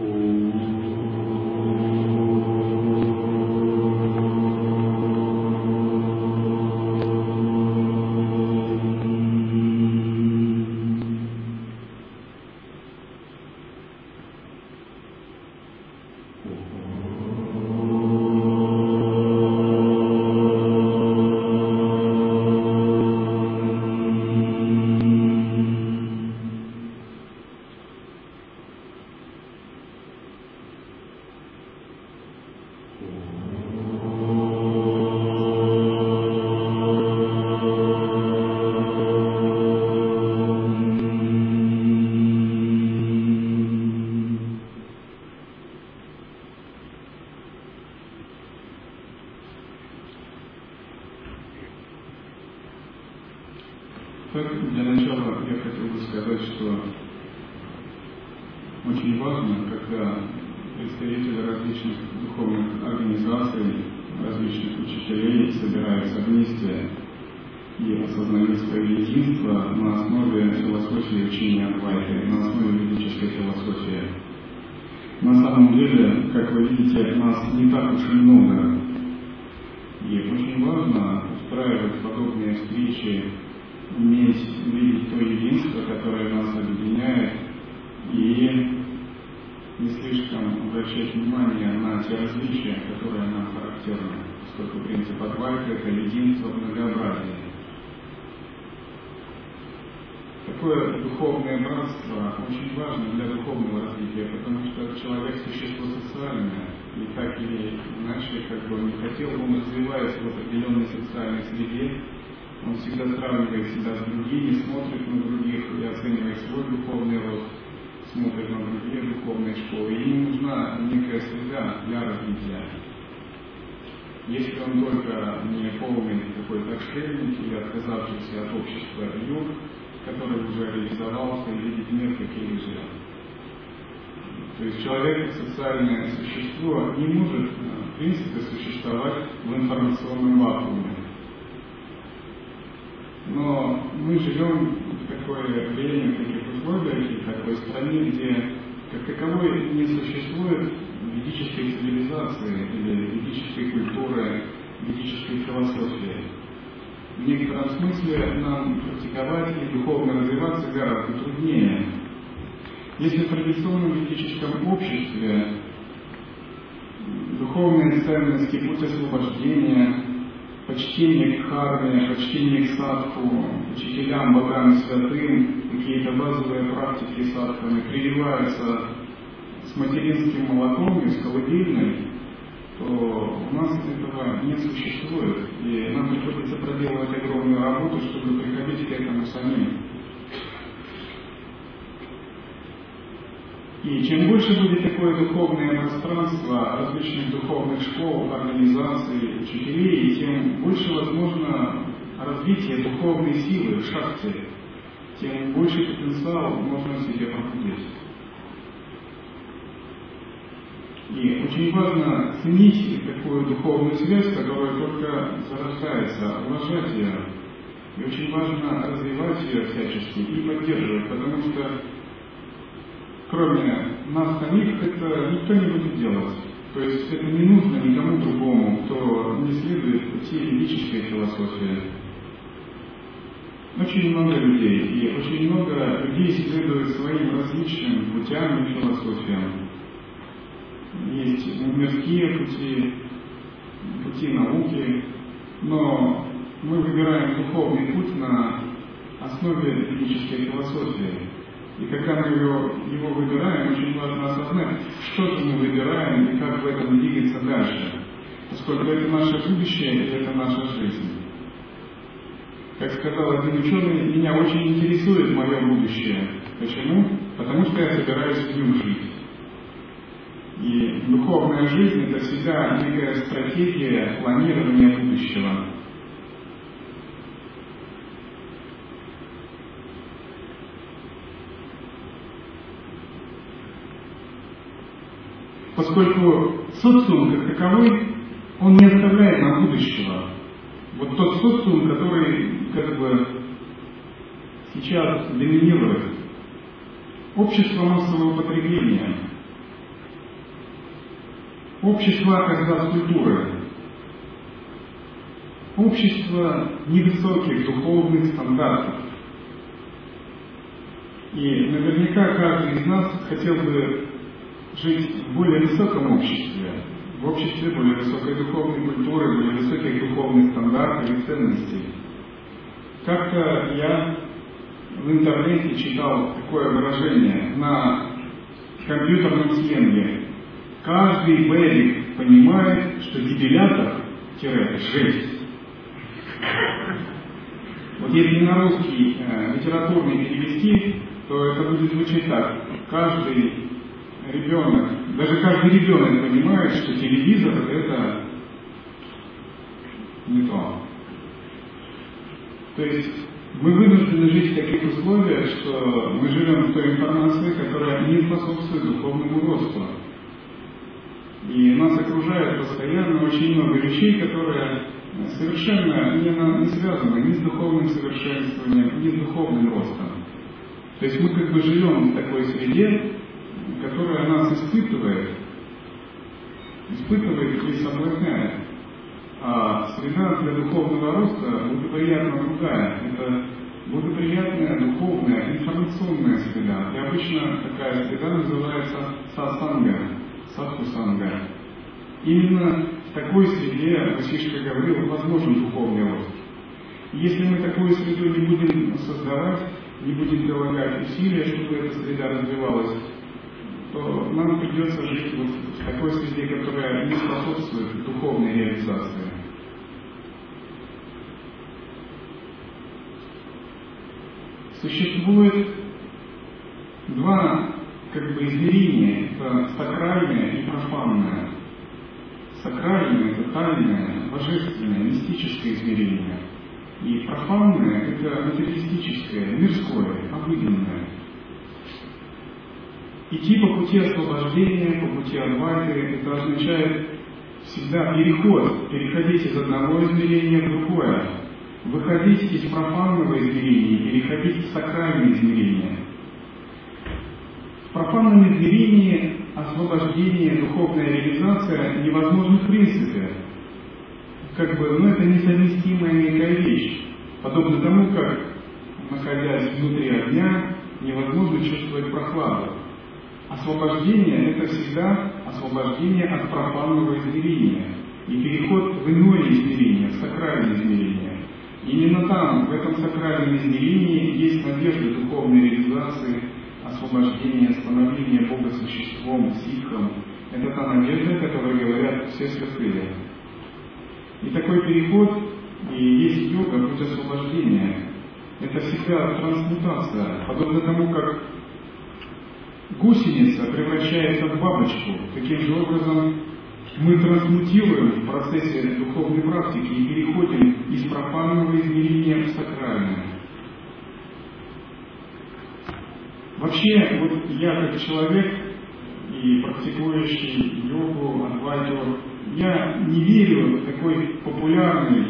Mm. таковой не существует ведической цивилизации или ведической культуры, ведической философии. В некотором смысле нам практиковать и духовно развиваться гораздо труднее. Если в традиционном ведическом обществе духовные ценности, путь освобождения, почтение к харме, почтение к садху, учителям, богам, святым, какие-то базовые практики садханы прививаются с материнским молоком и с колыбельной, то у нас этого не существует. И нам приходится проделывать огромную работу, чтобы приходить к этому самим. И чем больше будет такое духовное пространство различных духовных школ, организаций, учителей, тем больше возможно развитие духовной силы в шахте, тем больше потенциал можно в себе пробудить. И очень важно ценить такую духовную связь, которая только зарождается, уважать ее. И очень важно развивать ее всячески и поддерживать, потому что кроме нас самих это никто не будет делать. То есть это не нужно никому другому, кто не следует пути ведической философии. Очень много людей, и очень много людей следует своим различным путям и философиям есть мирские пути, пути науки, но мы выбираем духовный путь на основе этической философии. И когда мы его, его выбираем, очень важно осознать, что же мы выбираем и как в этом двигаться дальше. Поскольку это наше будущее и это наша жизнь. Как сказал один ученый, меня очень интересует мое будущее. Почему? Потому что я собираюсь в нем жить. И духовная жизнь – это всегда некая стратегия планирования будущего. Поскольку социум как таковой, он не оставляет нам будущего. Вот тот социум, который как бы сейчас доминирует. Общество массового потребления – общество как культуры, общество невысоких духовных стандартов. И наверняка каждый из нас хотел бы жить в более высоком обществе, в обществе более высокой духовной культуры, более высоких духовных стандартов и ценностей. Как-то я в интернете читал такое выражение на компьютерном сленге. Каждый бэлик понимает, что дебилятор-жесть. Вот если на русский э, литературный перевести, то это будет звучать так. Каждый ребенок, даже каждый ребенок понимает, что телевизор это не то. То есть мы вынуждены жить в таких условиях, что мы живем в той информации, которая не способствует духовному росту. И нас окружает постоянно очень много вещей, которые совершенно не, на, не связаны ни с духовным совершенствованием, ни с духовным ростом. То есть мы как бы живем в такой среде, которая нас испытывает, испытывает и соблазняет. А среда для духовного роста благоприятна другая. Это благоприятная духовная информационная среда. И обычно такая среда называется сасанга, садхусанга. Именно в такой среде, Васишка говорил, возможен духовный рост. Если мы такую среду не будем создавать, не будем прилагать усилия, чтобы эта среда развивалась, то нам придется жить вот в такой среде, которая не способствует духовной реализации. Существует два как бы измерения, это сакральное и профанное. Сакральное – это тайное, божественное, мистическое измерение. И профанное – это материалистическое, мирское, обыденное. Идти по пути освобождения, по пути адвайты – это означает всегда переход, переходить из одного измерения в другое, выходить из профанного измерения, переходить в сакральное измерение. Профанном измерении освобождение, духовная реализация невозможна в принципе. Как бы, ну, это несовместимая некая вещь. Подобно тому, как, находясь внутри огня, невозможно чувствовать прохладу. Освобождение – это всегда освобождение от профанного измерения и переход в иное измерение, в сакральное измерение. Именно там, в этом сакральном измерении, есть надежда духовной реализации, освобождения, становления Бога существом, ситхом. Это та надежда, которой говорят все святые. И такой переход и есть йога, путь освобождения. Это всегда трансмутация, подобно тому, как гусеница превращается в бабочку. Таким же образом мы трансмутируем в процессе духовной практики и переходим из профанного измерения в сакральное. Вообще, вот я как человек и практикующий йогу, адвайту, я не верю в такой популярный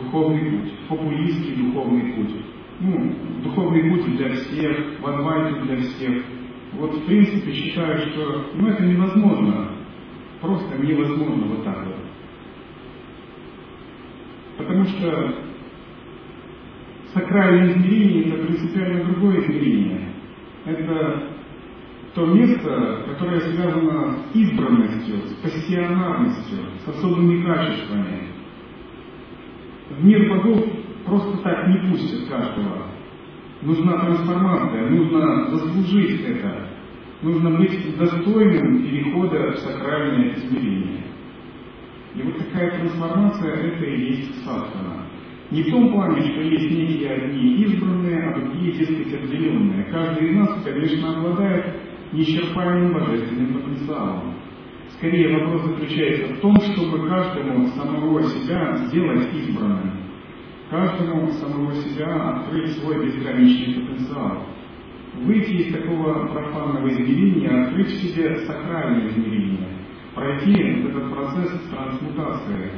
духовный путь, популистский духовный путь. Ну, духовный путь для всех, в адвайту для всех. Вот в принципе считаю, что ну, это невозможно Просто невозможно вот так вот. Потому что сакральное измерение – это принципиально другое измерение. Это то место, которое связано с избранностью, с пассионарностью, с особыми качествами. В мир богов просто так не пустят каждого. Нужна трансформация, нужно заслужить это нужно быть достойным перехода в сакральное измерение. И вот такая трансформация – это и есть садхана. Не в том плане, что есть некие одни избранные, а другие, дескать, отделенные. Каждый из нас, конечно, обладает неисчерпаемым божественным потенциалом. Скорее вопрос заключается в том, чтобы каждому самого себя сделать избранным. Каждому самого себя открыть свой безграничный потенциал выйти из такого профанного измерения, открыть в себе сакральное измерение, пройти этот процесс трансмутации.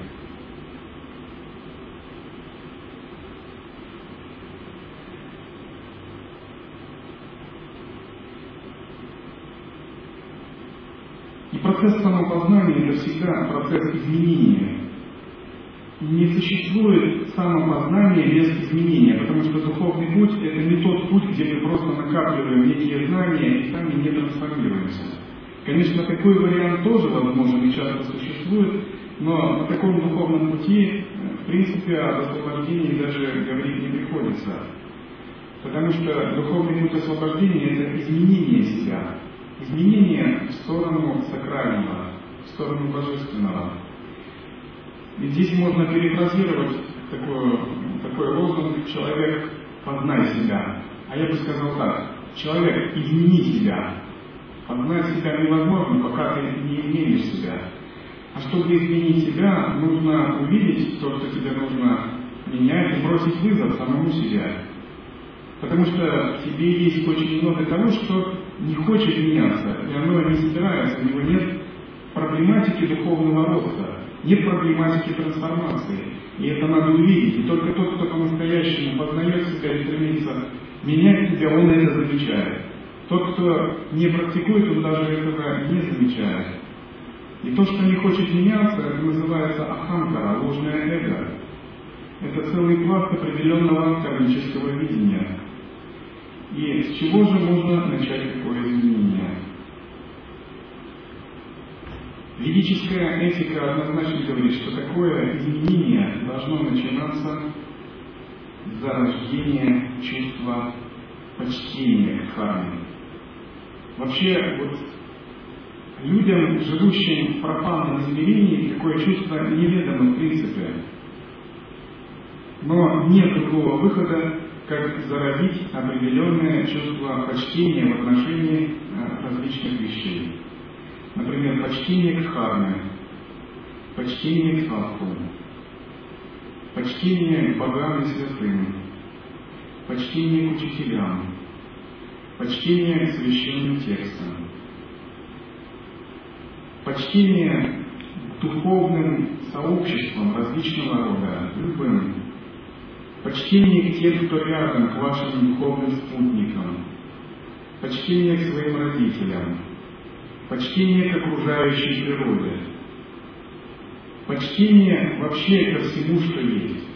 И процесс самопознания – это всегда процесс изменения. Не существует самопознания без изменения, потому что духовный путь – это не тот путь, где мы просто накапливаем некие знания и сами не трансформируемся. Конечно, такой вариант тоже возможен и часто существует, но на таком духовном пути, в принципе, об освобождении даже говорить не приходится. Потому что духовный путь освобождения – это изменение себя, изменение в сторону сакрального, в сторону божественного. И здесь можно перефразировать такой, такой лозунг «человек, познай себя». А я бы сказал так, человек, измени себя. Познать себя невозможно, пока ты не изменишь себя. А чтобы изменить себя, нужно увидеть то, что тебе нужно менять, и бросить вызов самому себе. Потому что в тебе есть очень много того, что не хочет меняться, и оно не собирается, у него нет проблематики духовного роста, нет проблематики трансформации. И это надо увидеть. И только тот, кто по-настоящему познает себя и стремится менять себя, он это замечает. Тот, кто не практикует, он даже этого не замечает. И то, что не хочет меняться, это называется ахамкара, ложное эго. Это целый пласт определенного кармического видения. И с чего же можно начать такое изменение? Ведическая этика однозначно говорит, что такое изменение должно начинаться с зарождения чувства почтения к карме. Вообще, вот людям, живущим в профанном измерении, такое чувство неведомо в принципе. Но нет другого выхода, как заразить определенное чувство почтения в отношении э, различных вещей. Например, почтение к харме, почтение к садху, почтение к богам и святым, почтение к учителям, почтение к священным текстам, почтение к духовным сообществам различного рода, любым, почтение к тем, кто рядом, к вашим духовным спутникам, почтение к своим родителям, почтение к окружающей природе, почтение вообще ко всему, что есть.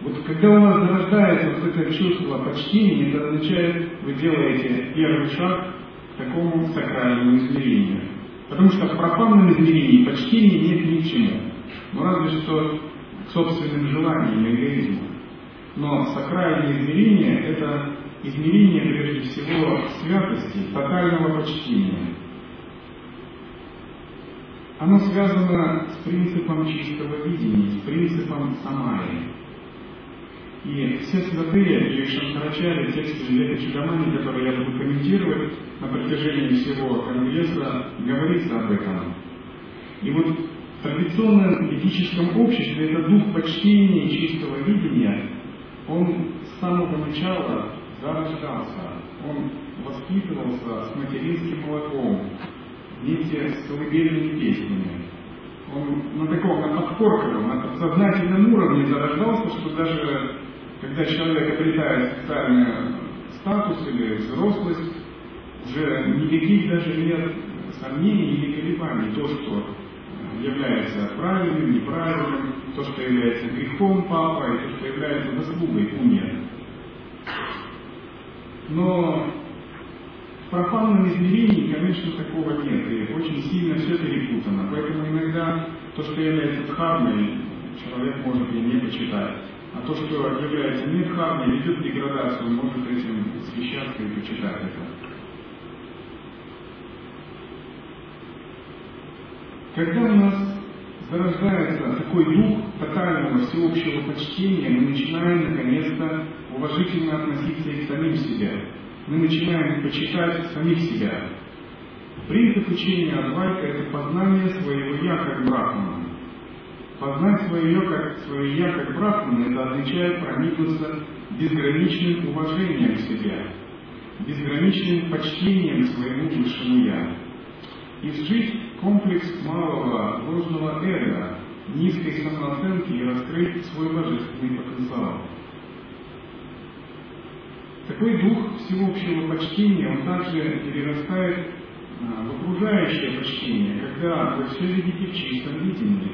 Вот когда у вас зарождается вот это чувство почтения, это означает, вы делаете первый шаг к такому сакральному измерению. Потому что в профанном измерении почтения нет ни к чему. Ну разве что к собственным желаниям и эгоизму. Но сакральное измерение – это измерение, прежде всего, святости, тотального почтения. Оно связано с принципом чистого видения, с принципом самаи. И все святые и Шанкарачари, тексты Века Чудамани, которые я буду комментировать на протяжении всего Конгресса, говорится об этом. И вот в традиционном этическом обществе это дух почтения и чистого видения, он с самого начала зарождался, он воспитывался с материнским молоком, вместе с колыбельными песнями. Он на таком, на подкорковом, на подсознательном уровне зарождался, что даже когда человек обретает социальный статус или взрослость, уже никаких даже нет сомнений или колебаний. То, что является правильным, неправильным, то, что является грехом папа, и то, что является заслугой уния. Но в профанном измерении, конечно, такого нет, и очень сильно все перепутано. Поэтому иногда то, что является дхармой, человек может и не почитать. А то, что является не дхармой, ведет деградацию, может этим освещаться и почитать это. Когда у нас зарождается такой дух тотального всеобщего почтения, мы начинаем наконец-то уважительно относиться и к самим себе. Мы начинаем почитать самих себя. Принцип учения Адвайта – это познание своего «я» как Брахмана. Познать свое «я» как, свое «я» как Брахмана – это означает проникнуться безграничным уважением к себе, безграничным почтением к своему высшему «я». Изжить комплекс малого ложного эго, низкой самооценки и раскрыть свой божественный потенциал. Такой дух всеобщего почтения, он также перерастает а, в окружающее почтение, когда вы все видите в чистом видении,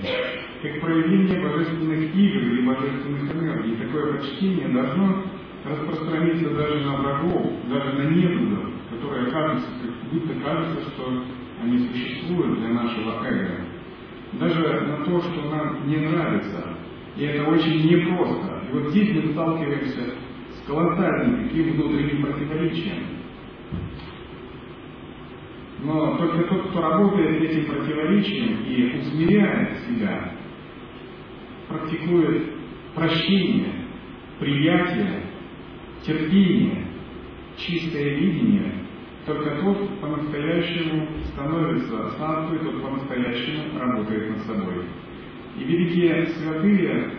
как проявление божественных игр и божественных энергий. Такое почтение должно распространиться даже на врагов, даже на недругов, которые кажутся, как будто кажется, что они существуют для нашего эго. Даже на то, что нам не нравится. И это очень непросто. И вот здесь мы сталкиваемся с колоссальным таким внутренним противоречием. Но только тот, кто работает с этим противоречием и усмиряет себя, практикует прощение, приятие, терпение, чистое видение, только тот по-настоящему становится садхой, тот по-настоящему работает над собой. И великие святые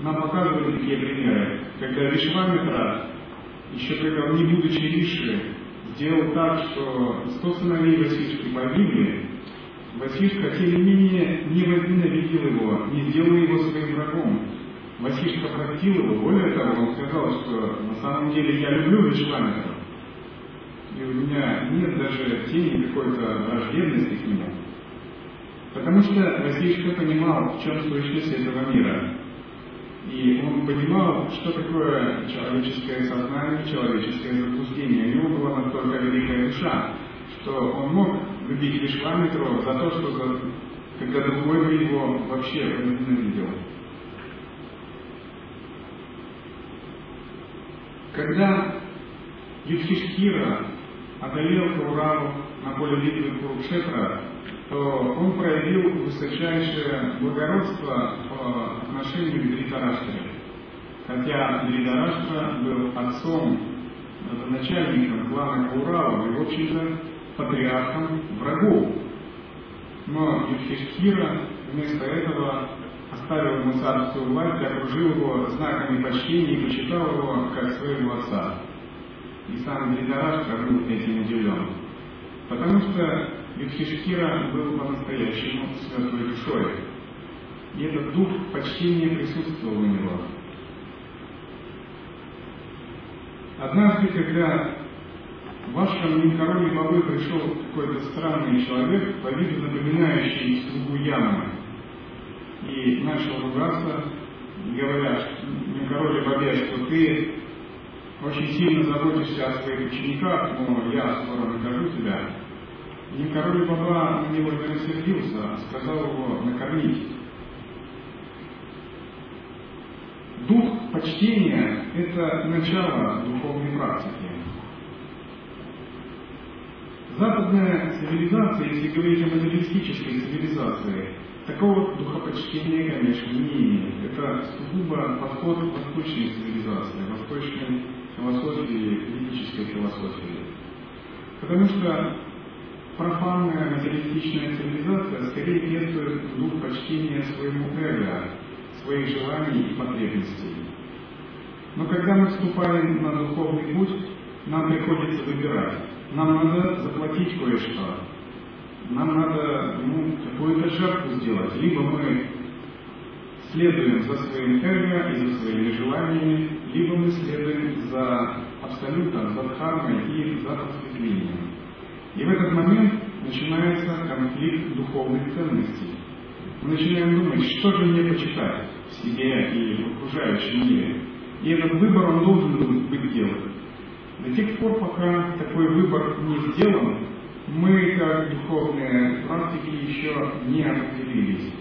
нам показывали такие примеры, когда Вишвамитра, еще когда он не будучи Риши, сделал так, что сто сыновей Васишки погибли, Васишка, тем не менее, не возненавидел его, не сделал его своим врагом. Васишка простил его, более того, он сказал, что на самом деле я люблю Вишвамитра, и у меня нет даже тени какой-то враждебности к нему. Потому что Васишка понимал, в чем сущность этого мира. И он понимал, что такое человеческое сознание, человеческое заблуждение. У него была настолько великая душа, что он мог любить Вишвамитру за то, что за... когда другой бы его вообще возненавидел. Когда Юдхиштхира одолел Каураву на поле битвы Курукшетра, то он проявил высочайшее благородство по отношению к Дритараштре. Хотя Дритараштра был отцом, начальником клана Каурава и, в общем-то, патриархом врагов. Но Юдхиштхира вместо этого оставил ему царскую власть, окружил его знаками почтения и почитал его как своего отца. И сам Дритараштра был этим удивлен. Потому что Юдхиштхира был по-настоящему святой душой. И этот дух почтения присутствовал у него. Однажды, когда в вашем Никорове Бабы пришел какой-то странный человек, по виду напоминающий слугу Ямы, и начал ругаться, говоря Никорове Бабе, что ты очень сильно заботишься о своих учениках, но я скоро накажу тебя. И король Баба на него не рассердился, а сказал его накормить. Дух почтения – это начало духовной практики. Западная цивилизация, если говорить о материалистической цивилизации, такого духопочтения, конечно, не имеет. Это сугубо подход восточной цивилизации, восточной философии, ведической философии. Потому что профанная материалистичная цивилизация скорее пестует дух почтения своему эго, своих желаний и потребностей. Но когда мы вступаем на духовный путь, нам приходится выбирать. Нам надо заплатить кое-что. Нам надо ну, какую-то жертву сделать. Либо мы следуем за своим эго и за своими желаниями, либо мы следуем за абсолютом, за дхармой и за просветлением. И в этот момент начинается конфликт духовных ценностей. Мы начинаем думать, что же мне почитать в себе и в окружающем мире. И этот выбор, он должен быть сделан. До тех пор, пока такой выбор не сделан, мы, как духовные практики, еще не определились.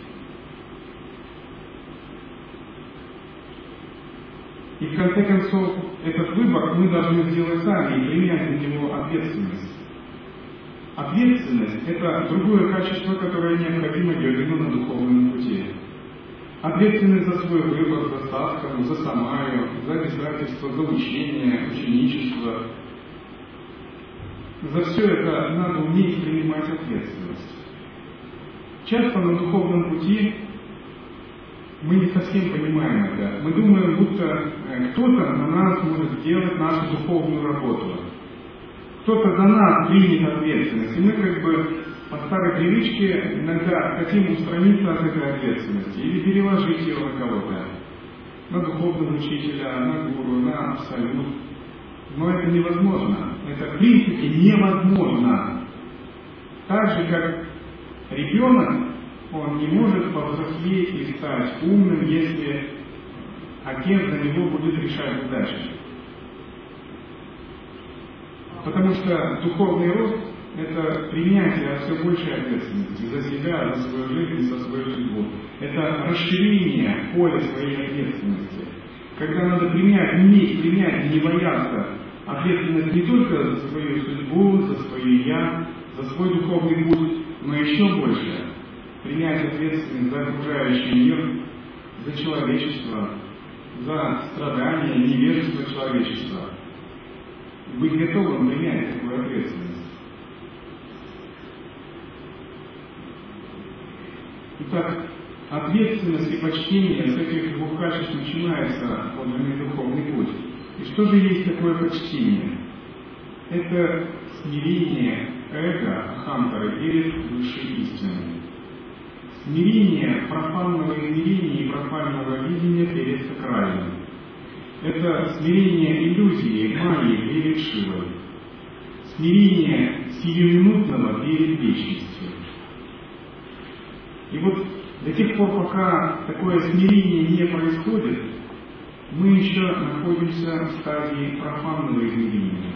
И в конце концов, этот выбор мы должны сделать сами и принять на него ответственность. Ответственность – это другое качество, которое необходимо Йогину на духовном пути. Ответственность за свой выбор, за садхану, за самаю, за обязательства, за учение, ученичество. За все это надо уметь принимать ответственность. Часто на духовном пути мы не совсем понимаем это. Мы думаем, будто э, кто-то на нас может сделать нашу духовную работу кто-то за нас примет ответственность, и мы как бы по старой привычке иногда хотим устраниться от этой ответственности или переложить ее на кого-то, на духовного учителя, на гуру, на абсолют. Но это невозможно. Это в принципе невозможно. Так же, как ребенок, он не может повзрослеть и стать умным, если отец за него будет решать задачи. Потому что духовный рост – это принятие все большей ответственности за себя, за свою жизнь, за свою судьбу. Это расширение поля своей ответственности. Когда надо принять, уметь принять, не бояться ответственность не только за свою судьбу, за свое «я», за свой духовный путь, но еще больше принять ответственность за окружающий мир, за человечество, за страдания, невежество человечества. Быть готовым принять такую ответственность. Итак, ответственность и почтение с этих двух качеств начинается подлинный духовный путь. И что же есть такое почтение? Это смирение эго, ахамтара, перед высшей истиной. Смирение профанного измерения и профанного видения перед сакральным. Это смирение иллюзии, майи перед Шивой. Смирение сиюминутного перед вечностью. И вот до тех пор, пока такое смирение не происходит, мы еще находимся в стадии профанного измерения.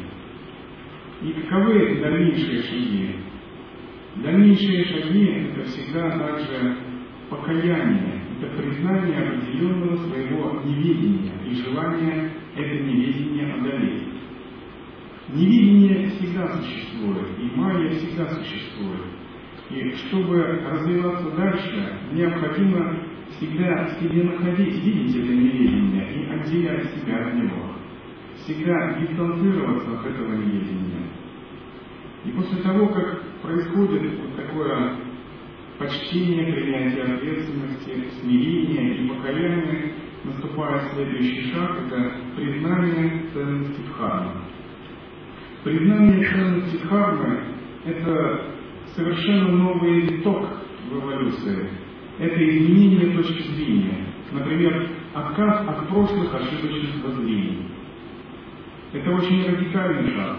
И каковы дальнейшие шаги? Дальнейшие шаги – это всегда также покаяние, это признание определенного своего неведения и желание это неведение одолеть. Невидение всегда существует, и майя всегда существует. И чтобы развиваться дальше, необходимо всегда в себе находить, видеть это неведение и отделять себя от него. Всегда дистанцироваться от этого неведения. И после того, как происходит вот такое почтение, принятие ответственности, смирение и покаяние, наступает следующий шаг – это признание ценности дхармы. Признание ценности дхармы – это совершенно новый виток в эволюции. Это изменение точки зрения. Например, отказ от прошлых ошибочных воззрений. Это очень радикальный шаг.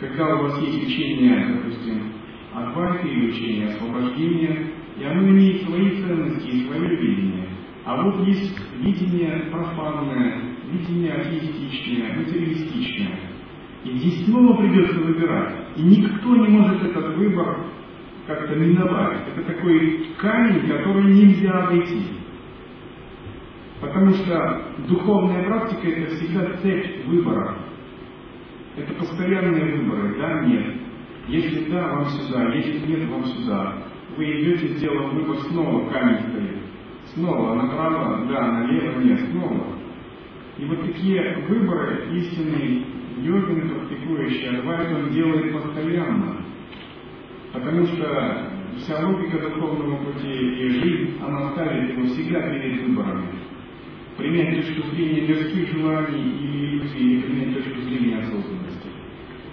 Когда у вас есть учение, допустим, Адвайты или учение освобождения, и оно имеет свои ценности и свое видение. А вот есть видение профанное, видение атеистичное, материалистичное. И здесь снова придется выбирать. И никто не может этот выбор как-то миновать. Это такой камень, который нельзя обойти. Потому что духовная практика это всегда цепь выбора. Это постоянные выборы, да, нет. Если да, вам сюда, если нет, вам сюда. Вы идете, сделав выбор, снова камень стоит. Снова направо, да, налево, нет, снова. И вот такие выборы истинный йогин, практикующий адвайт, он делает постоянно. Потому что вся логика духовного пути и жизнь, она ставит его всегда перед выборами. Принять точку зрения мирских желаний или иллюзий, или принять точку зрения осознанности.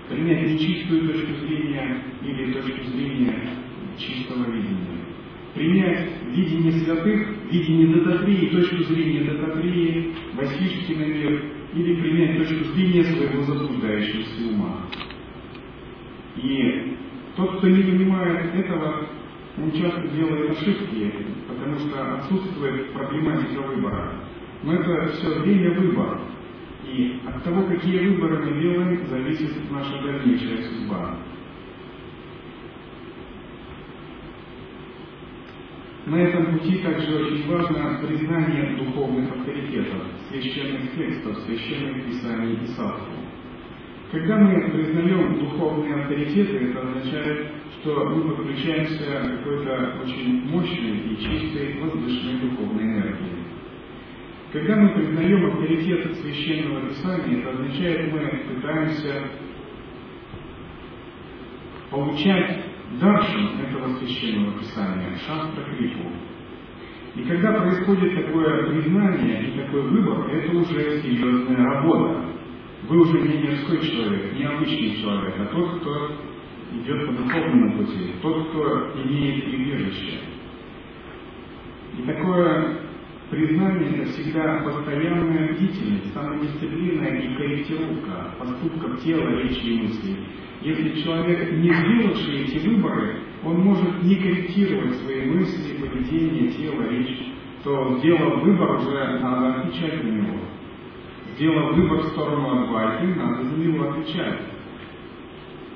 Принять нечистую точку зрения или точку зрения чистого видения. Принять видение святых, видение Дататрии, точку зрения Дататрии, Васишкина мир, или принять точку зрения своего заблуждающегося ума. И тот, кто не понимает этого, он часто делает ошибки, потому что отсутствует проблематика выбора. Но это все время выбор. И от того, какие выборы мы делаем, зависит наша дальнейшая судьба. На этом пути также очень важно признание духовных авторитетов, священных текстов, священных писаний и садху. Когда мы признаем духовные авторитеты, это означает, что мы подключаемся к какой-то очень мощной и чистой воздушной духовной энергии. Когда мы признаем авторитеты священного писания, это означает, мы пытаемся получать даршин этого священного писания, шастра крипу. И когда происходит такое признание и такой выбор, это уже серьезная работа. Вы уже не мирской человек, не обычный человек, а тот, кто идет по духовному пути, тот, кто имеет прибежище. И такое Признание – всегда постоянная бдительность, самодисциплина и корректировка поступков тела, речи и мыслей. Если человек, не сделавший эти выборы, он может не корректировать свои мысли, поведение, тело, речь, то, сделав выбор, уже надо отвечать на него. Сделав выбор в сторону Адвайты, надо за него отвечать.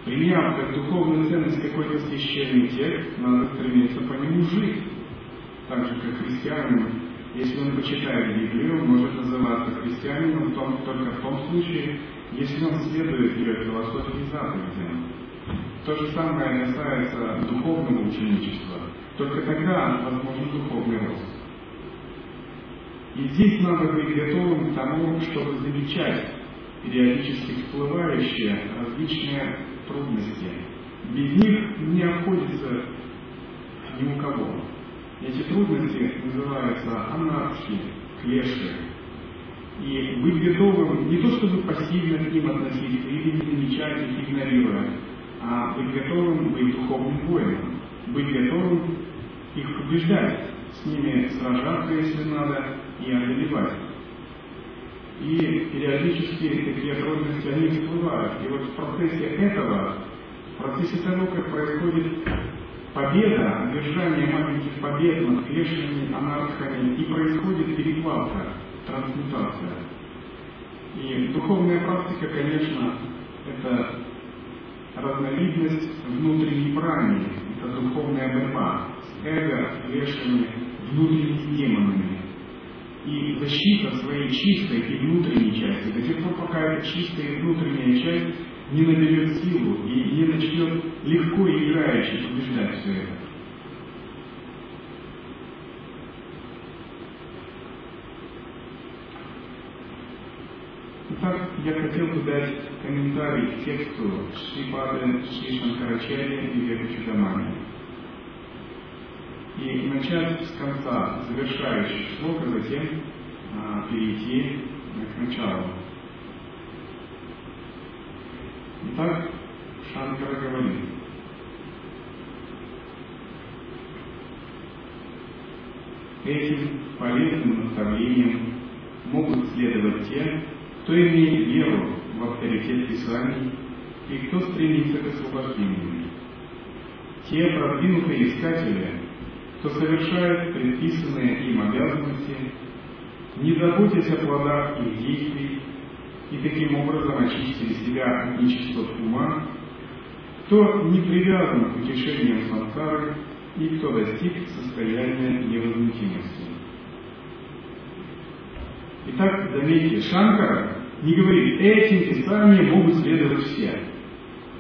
Приняв как духовную ценность какой-то священный текст, надо стремиться по нему жить. Так же, как христианин, если он почитает Библию, может называться христианином только в том случае, если он следует ее философии заповедям. То же самое касается духовного ученичества. Только тогда возможен духовный рост. И здесь надо быть готовым к тому, чтобы замечать периодически всплывающие различные трудности. Без них не обходится ни у кого. Эти трудности называются анархией, клеши. И быть готовым не то чтобы пассивно к ним относиться или не замечать их, игнорируя, а быть готовым быть духовным воином, быть готовым их побеждать, с ними сражаться, если надо, и одолевать. И периодически такие трудности, они всплывают. И вот в процессе этого, в процессе того, как происходит победа, одержание маленьких побед над клешами, анархами, и происходит перекладка, трансмутация. И духовная практика, конечно, это разновидность внутренней брани, это духовная борьба с эго, клешами, внутренними демонами. И защита своей чистой и внутренней части, до тех пор, пока эта чистая и внутренняя часть не наберет силу и не начнет легко и играюще побеждать все это. Итак, я хотел бы дать комментарий к тексту Шрипады Шри Шанкарачарья и Веку Чудамани. И начать с конца завершающих слог, а затем а, перейти к началу. Итак, Шанкара говорит, этим полезным наставлением могут следовать те, кто имеет веру в авторитет Писаний и кто стремится к освобождению. Те продвинутые искатели, кто совершает предписанные им обязанности, не заботясь о плодах их действий, и таким образом очистили себя от нечистот ума, кто не привязан к утешениям сансары и кто достиг состояния невозмутимости. Итак, заметьте, Шанкара не говорит, этим писаниям могут следовать все.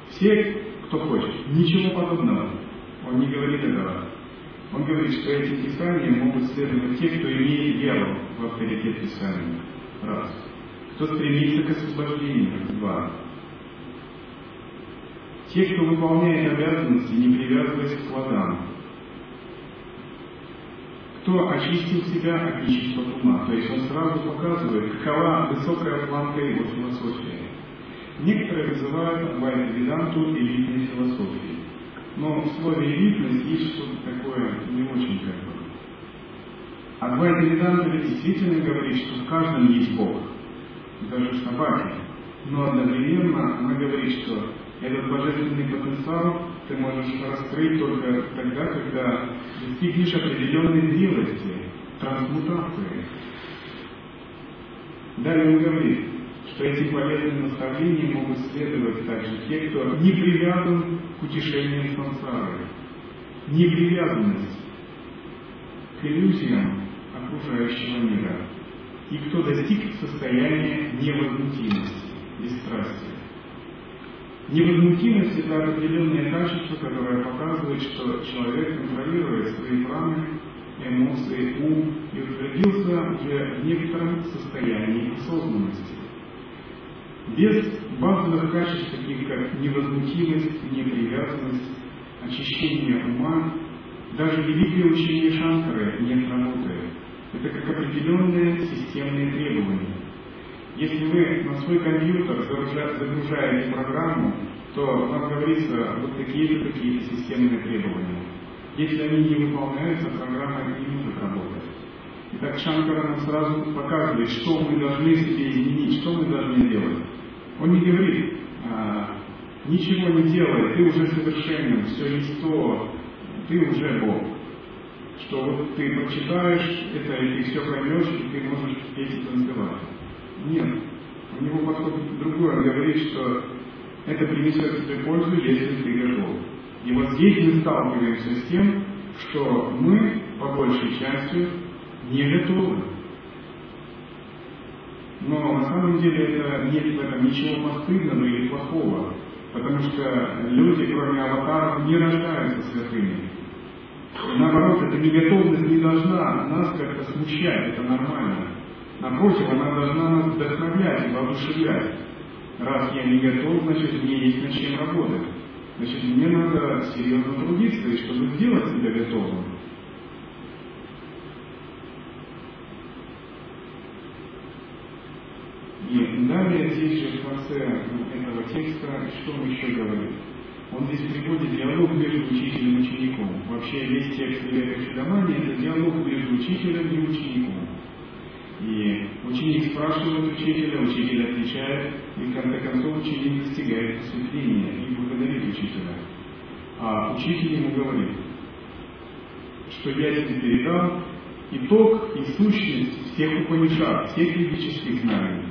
Все, кто хочет. Ничего подобного. Он не говорит этого. Он говорит, что этим писаниям могут следовать те, кто имеет веру в авторитет Писания. Раз. Кто стремится к освобождению. Два. Те, кто выполняет обязанности, не привязываясь к плодам кто очистил себя от нечистого ума. То есть он сразу показывает, какова высокая планка его философии. Некоторые называют Адвайта Веданту элитной философией. Но в слове элитность есть что-то такое не очень как бы. Адвайта Веданта действительно говорит, что в каждом есть Бог, даже в. Но одновременно она говорит, что этот божественный потенциал ты можешь раскрыть только тогда, когда достигнешь определенной зрелости, трансмутации. Далее он говорит, что эти полезные наставления могут следовать также те, кто не привязан к утешениям сансары. Непривязанность к иллюзиям окружающего мира. И кто достиг состояния невозмутимости, бесстрастия. Невозмутимость – это определенное качество, которое показывает, что человек контролирует свои праны, эмоции, ум и утвердился уже в некотором состоянии осознанности. Без базовых качеств, таких как невозмутимость, непривязанность, очищение ума, даже великие учения Шанкары не сработает. Это как определенные системные требования. Если вы на свой компьютер загружаете программу, то вам говорится вот такие-то, такие-то системные требования. Если они не выполняются, программа не может работать. И так Шанкара нам сразу показывает, что мы должны себе изменить, что мы должны делать. Он не говорит, а, ничего не делай, ты уже совершенен, все есть то, ты уже Бог. Что вот ты прочитаешь это, и все поймешь, и ты можешь петь танцевать. Нет. У него подход другой. Он говорит, что это принесет тебе пользу, если ты готов. И вот здесь мы сталкиваемся с тем, что мы, по большей части, не готовы. Но на самом деле это нет в этом ничего постыдного или плохого, потому что люди, кроме аватаров, не рождаются святыми. Наоборот, эта неготовность не должна нас как-то смущать, это нормально. Напротив, она должна нас вдохновлять и воодушевлять. Раз я не готов, значит, мне есть над чем работать. Значит, мне надо серьезно трудиться, и чтобы сделать себя готовым. И далее здесь же в конце этого текста, что он еще говорит? Он здесь приводит диалог между учителем и учеником. Вообще весь текст Вивека Чудамани – это диалог между учителем и учеником. И ученик спрашивает учителя, учитель отвечает, и в конце концов ученик достигает просветления и благодарит учителя. А учитель ему говорит, что я тебе передал итог и сущность всех Упанишат, всех ведических знаний,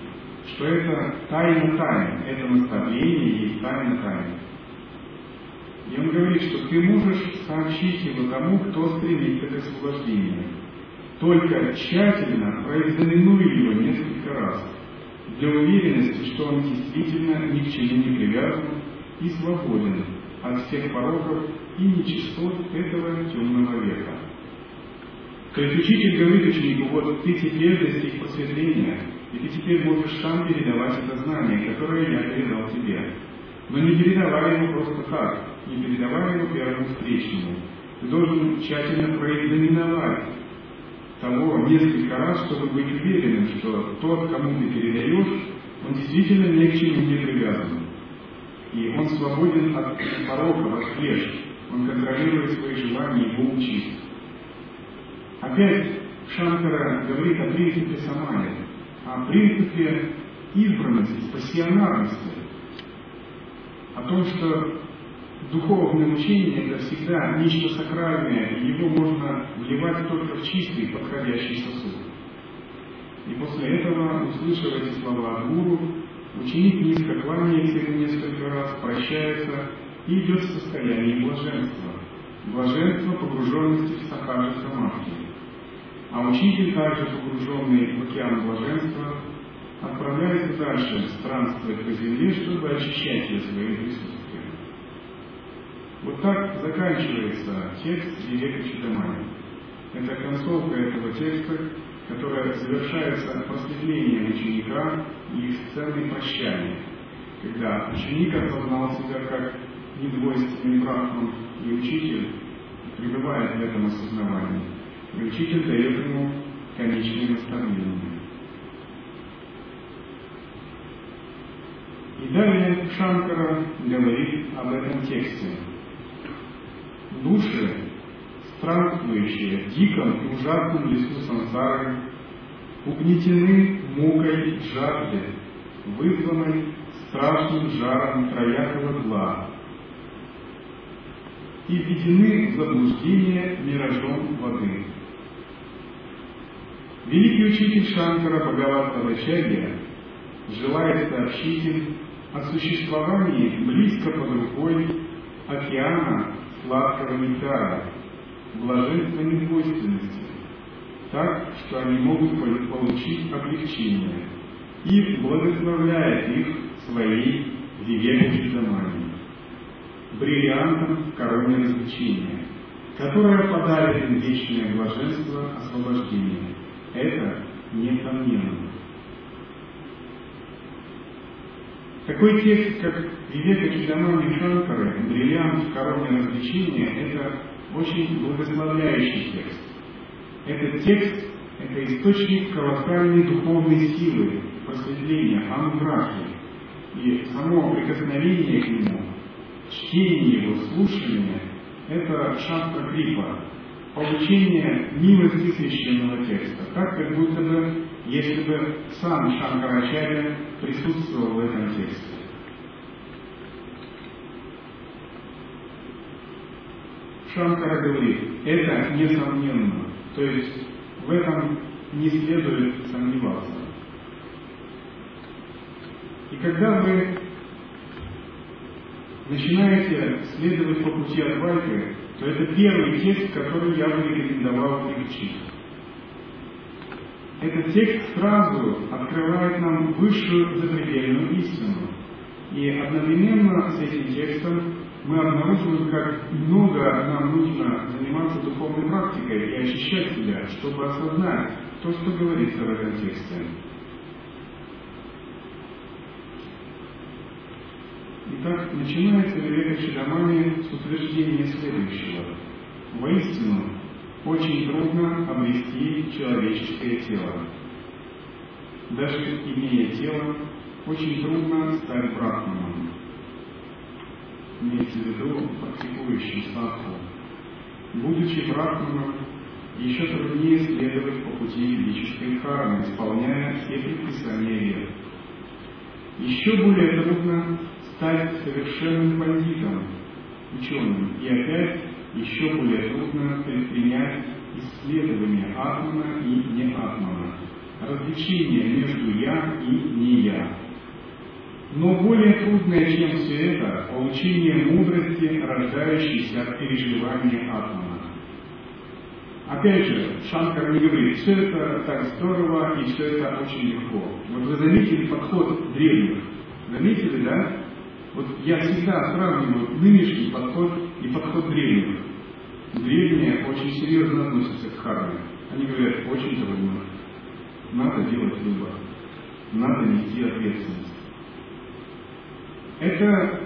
что это тайна тайн, это наставление есть тайна тайн. И он говорит, что ты можешь сообщить его тому, кто стремится к освобождению только тщательно проэкзаменуй его несколько раз, для уверенности, что он действительно ни к чему не привязан и свободен от всех пороков и нечистот этого темного века. То есть учитель говорит ученику, вот ты теперь достиг просветления, и ты теперь можешь сам передавать это знание, которое я передал тебе. Но не передавай его просто так, не передавай его первому встречному. Ты должен тщательно проэкзаменовать того несколько раз, чтобы быть уверенным, что тот, кому ты передаешь, он действительно ни к чему не привязан. И он свободен от пороков, от клеш. Он контролирует свои желания, его учит. Опять Шанкара говорит о принципе самаи, о принципе избранности, пассионарности, о том, что духовное учение – это всегда нечто сакральное, и его можно вливать только в чистый, подходящий сосуд. И после этого, услышав эти слова от гуру, ученик низко кланяется ему несколько раз, прощается и идет в состояние блаженства. Блаженство погруженности в сахаджи самадхи. А учитель, также погруженный в океан блаженства, отправляется дальше странствовать по земле, чтобы очищать ее своим присутствием. Вот так заканчивается текст Вивека Читамани. Это концовка этого текста, которая завершается просветлением ученика и сценой прощания, когда ученик осознал себя как недвойственный брахман, и учитель пребывает в этом осознавании. И учитель дает ему конечное наставление. И далее Шанкара говорит об этом тексте души, странствующие в диком и ужасном лесу сансары, угнетены мукой жажды, вызванной страшным жаром троякого зла, и введены в заблуждение миражом воды. Великий учитель Шанкара Бхагавата Вачарья желает сообщить им о существовании близко под рукой океана сладкого нектара, блаженства недвойственности, так, что они могут получить облегчение, и благословляет их своей вивекой замани, бриллиантом в короне развлечения, которая подарит им вечное блаженство освобождения. Это несомненно. Такой текст, как Вивека Чидамани Шанкары, бриллиант в короне развлечения, это очень благословляющий текст. Этот текст – это источник колоссальной духовной силы, просветления, ануграхи. И само прикосновение к нему, чтение его, слушание – это шастра крипа. получение милости священного текста. Так, как будто бы, если бы сам Шанкарачарья присутствовал в этом тексте. Шанкара говорит, это несомненно. То есть в этом не следует сомневаться. И когда вы начинаете следовать по пути Адвайты, то это первый текст, который я бы рекомендовал изучить. Этот текст сразу открывает нам высшую запредельную истину. И одновременно с этим текстом мы обнаруживаем, как много нам нужно заниматься духовной практикой и очищать себя, чтобы осознать то, что говорится в этом тексте. Итак, начинается Вивека Чидамани с утверждения следующего. Воистину, очень трудно обрести человеческое тело. Даже имея тело, очень трудно стать брахманом. Имеется в виду практикующим садху. Будучи брахманом, еще труднее следовать по пути ведической кармы, исполняя все предписания вер. Еще более трудно стать совершенным бандитом, ученым, и опять еще более трудно предпринять исследование атмана и не атмана, различение между я и не я. Но более трудное, чем все это, получение мудрости, рождающейся от переживания атмана. Опять же, Шанкар не говорит, все это так здорово и все это очень легко. Вот вы заметили подход древних. Заметили, да? Вот я всегда сравниваю нынешний подход и подход древних. Древние очень серьезно относятся к харме. Они говорят, очень трудно. Надо делать выбор. Надо нести ответственность. Это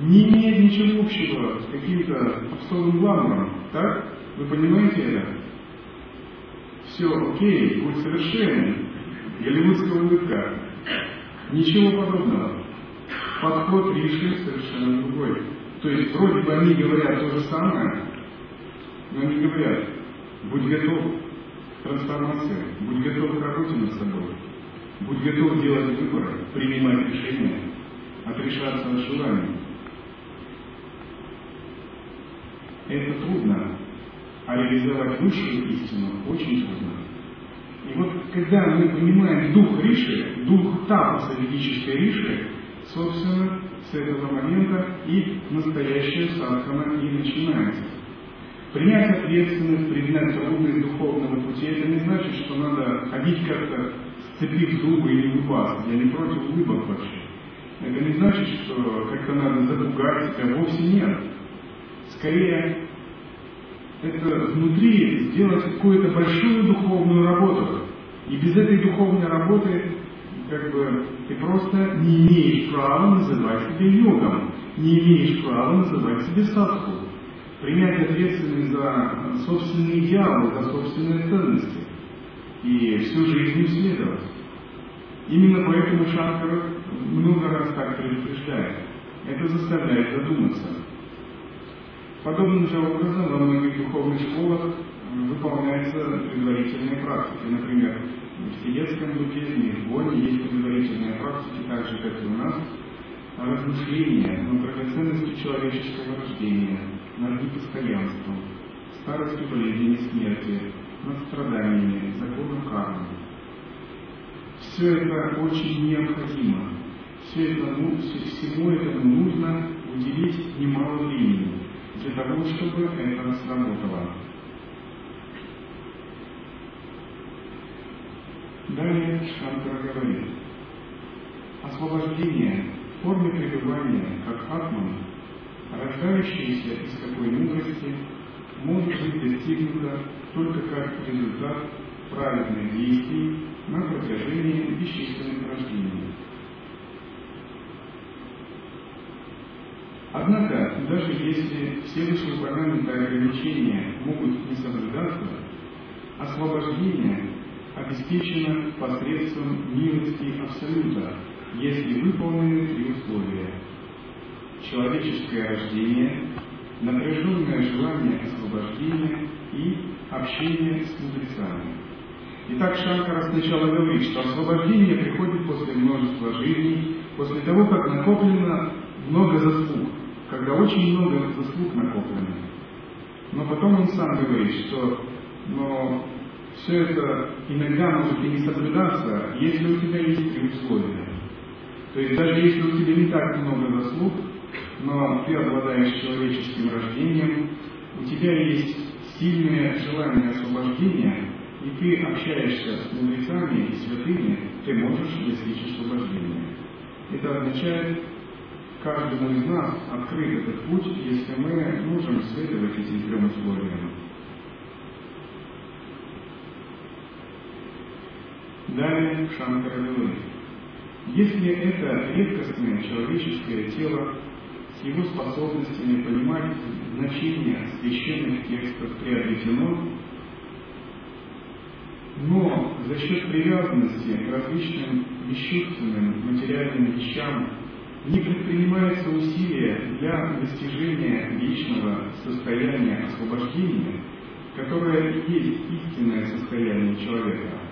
не имеет ничего общего с каким-то попсовым гламуром, так? Вы понимаете это? Все, окей, будь совершенен. Голливудская улыбка. Ничего подобного. Подход Риши совершенно другой. То есть вроде бы они говорят то же самое, но они говорят, будь готов к трансформации, будь готов к работе над собой, будь готов делать выборы, принимать решения, отрешаться от желаний. Это трудно, а реализовать высшую истину очень трудно. И вот когда мы понимаем дух Риши, дух тапаса ведической Риши, собственно, с этого момента и настоящая садхана и начинается. Принять ответственность, признать трудность духовного пути, это не значит, что надо ходить как-то сцепив зубы и не улыбаться. Я не против улыбок вообще. Это не значит, что как-то надо запугать себя. Вовсе нет. Скорее, это внутри сделать какую-то большую духовную работу. И без этой духовной работы как бы ты просто не имеешь права называть себя йогом, не имеешь права называть себя садху. Принять ответственность за собственные идеалы, за собственные ценности и всю жизнь исследовать. Именно поэтому Шанкар много раз так предупреждает. Это заставляет задуматься. Подобным же образом во многих духовных школах выполняется предварительная практика. Например, в сидетском буддизме в Боне есть предварительные практики, так же, как и у нас, размышления над драгоценностью человеческого рождения, над непостоянством, старостью болезни смерти, над страданиями, законом кармы. Все это очень необходимо. Все это, ну, всему этому нужно уделить немало времени для того, чтобы это сработало. Далее Шанкара говорит, освобождение в форме пребывания как атман, рождающееся из такой мудрости, может быть достигнуто только как результат правильных действий на протяжении бесчисленных рождений. Однако, даже если все вышеупомянутые ограничения могут не соблюдаться, освобождение обеспечено посредством милости Абсолюта, если выполнены три условия. Человеческое рождение, напряженное желание освобождения и общение с мудрецами. Итак, Шанкара сначала говорит, что освобождение приходит после множества жизней, после того, как накоплено много заслуг, когда очень много заслуг накоплено. Но потом он сам говорит, что но все это иногда может и не соблюдаться, если у тебя есть три условия. То есть даже если у тебя не так много заслуг, но ты обладаешь человеческим рождением, у тебя есть сильное желание освобождения, и ты общаешься с мудрецами и святыми, ты можешь достичь освобождения. Это означает, каждому из нас открыт этот путь, если мы можем следовать этим трем условиям. Далее Шанкара говорит, если это редкостное человеческое тело с его способностями понимать значение священных текстов приобретено, но за счет привязанности к различным вещественным материальным вещам не предпринимается усилия для достижения личного состояния освобождения, которое и есть истинное состояние человека,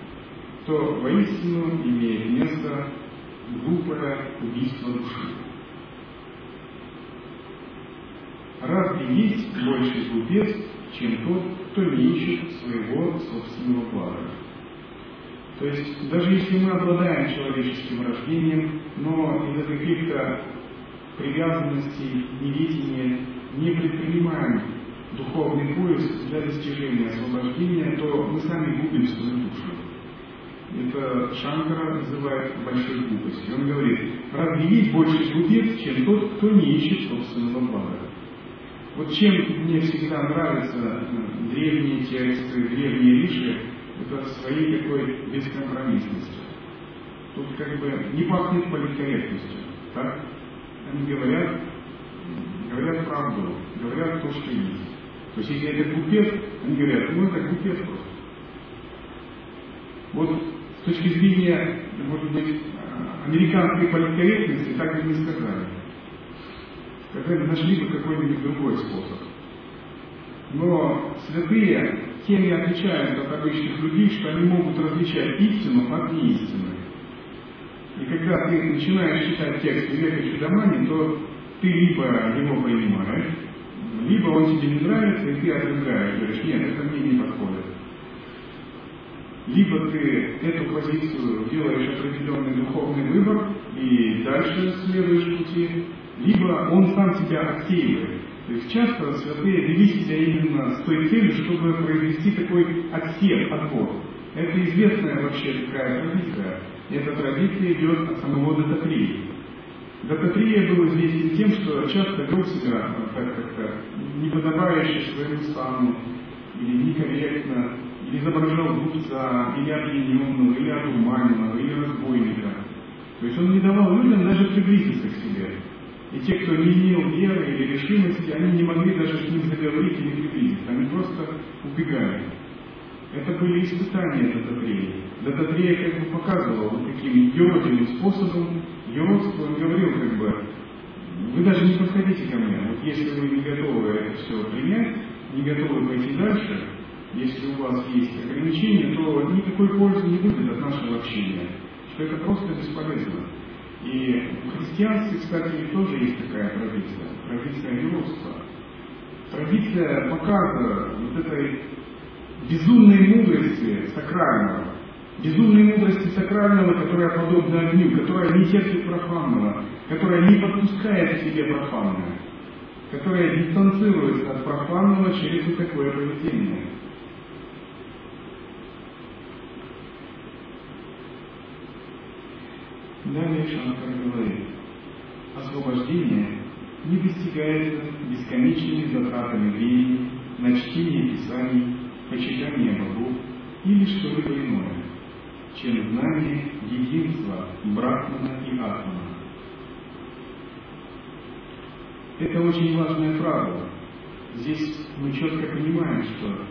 то воистину имеет место глупое убийство души. Разве есть больше глупец, чем тот, кто не ищет своего собственного блага? То есть, даже если мы обладаем человеческим рождением, но из-за каких-то привязанностей, невидения не предпринимаем духовный поиск для достижения освобождения, то мы сами губим свою душу. Это Шанкара называет большой глупостью. Он говорит, разве есть больше глупец, чем тот, кто не ищет собственного блага? Вот чем мне всегда нравятся э, древние тексты, древние риши, это своей такой бескомпромиссностью. Тут как бы не пахнет политкорректностью. Так? Они говорят, говорят правду, говорят то, что есть. То есть если это глупец, они говорят, ну это глупец просто. Вот с точки зрения, может быть, американской политкорректности так бы не сказали. Сказали, нашли бы какой-нибудь другой способ. Но святые тем и отличаются от обычных людей, что они могут различать истину от неистины. И когда ты начинаешь читать текст Века Чудомани, то ты либо его принимаешь, либо он тебе не нравится, и ты отвергаешь, говоришь, нет, это мне не подходит. Либо ты эту позицию делаешь определенный духовный выбор и дальше следуешь пути, либо он сам тебя отсеивает. То есть часто святые вели себя именно с той целью, чтобы произвести такой отсев, отбор. Это известная вообще такая традиция. И эта традиция идет от самого Дататрии. Дататрия был известен тем, что часто вел себя так как-то неподобающе своему стану, или некорректно, изображал глупца, или объединенного, или одурманенного, или разбойника. То есть он не давал людям даже приблизиться к себе. И те, кто не имел веры или решимости, они не могли даже с ним заговорить или приблизиться. Они просто убегали. Это были испытания Дататрея. Дататрея как бы показывал вот таким еродивым способом, еродство, он говорил как бы, вы даже не подходите ко мне. Вот если вы не готовы это все принять, не готовы пойти дальше, если у вас есть ограничения, то никакой пользы не будет от нашего общения. Что это просто бесполезно. И в христианстве, кстати, тоже есть такая традиция, традиция юродства. Традиция показа вот этой безумной мудрости сакрального, безумной мудрости сакрального, которая подобна огню, которая не терпит профанного, которая не подпускает к себе профанное, которая дистанцируется от профанного через вот такое поведение. Далее Шанкар говорит, освобождение не достигается бесконечными затратами времени на чтение Писаний, почитание богов или что-либо иное, чем знание единства Брахмана и Атмана. Это очень важная фраза. Здесь мы четко понимаем, что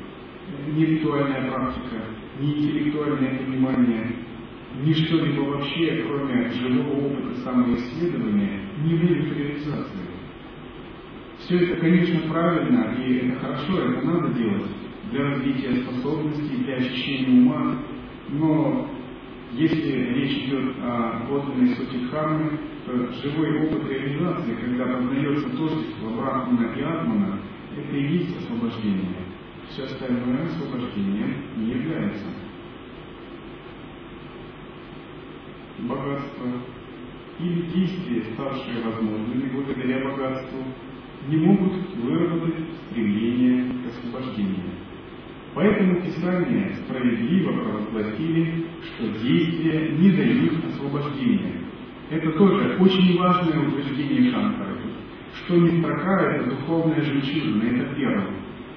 ни ритуальная практика, ни интеллектуальное понимание ни что-либо вообще, кроме живого опыта самоисследования, не верит в реализацию. Все это, конечно, правильно, и это хорошо, это надо делать для развития способностей, для очищения ума, но если речь идет о подлинной сути дхармы, то живой опыт реализации, когда познается тождество Брахмана и Атмана, это и есть освобождение. Все остальное освобождением не является. Богатство или действия, ставшие возможными благодаря богатству, не могут выработать стремление к освобождению. Поэтому Писания справедливо провозгласили, что действия не дают освобождения. Это тоже очень важное утверждение Шанкара. Что не строка, это духовная жемчужина, это первое,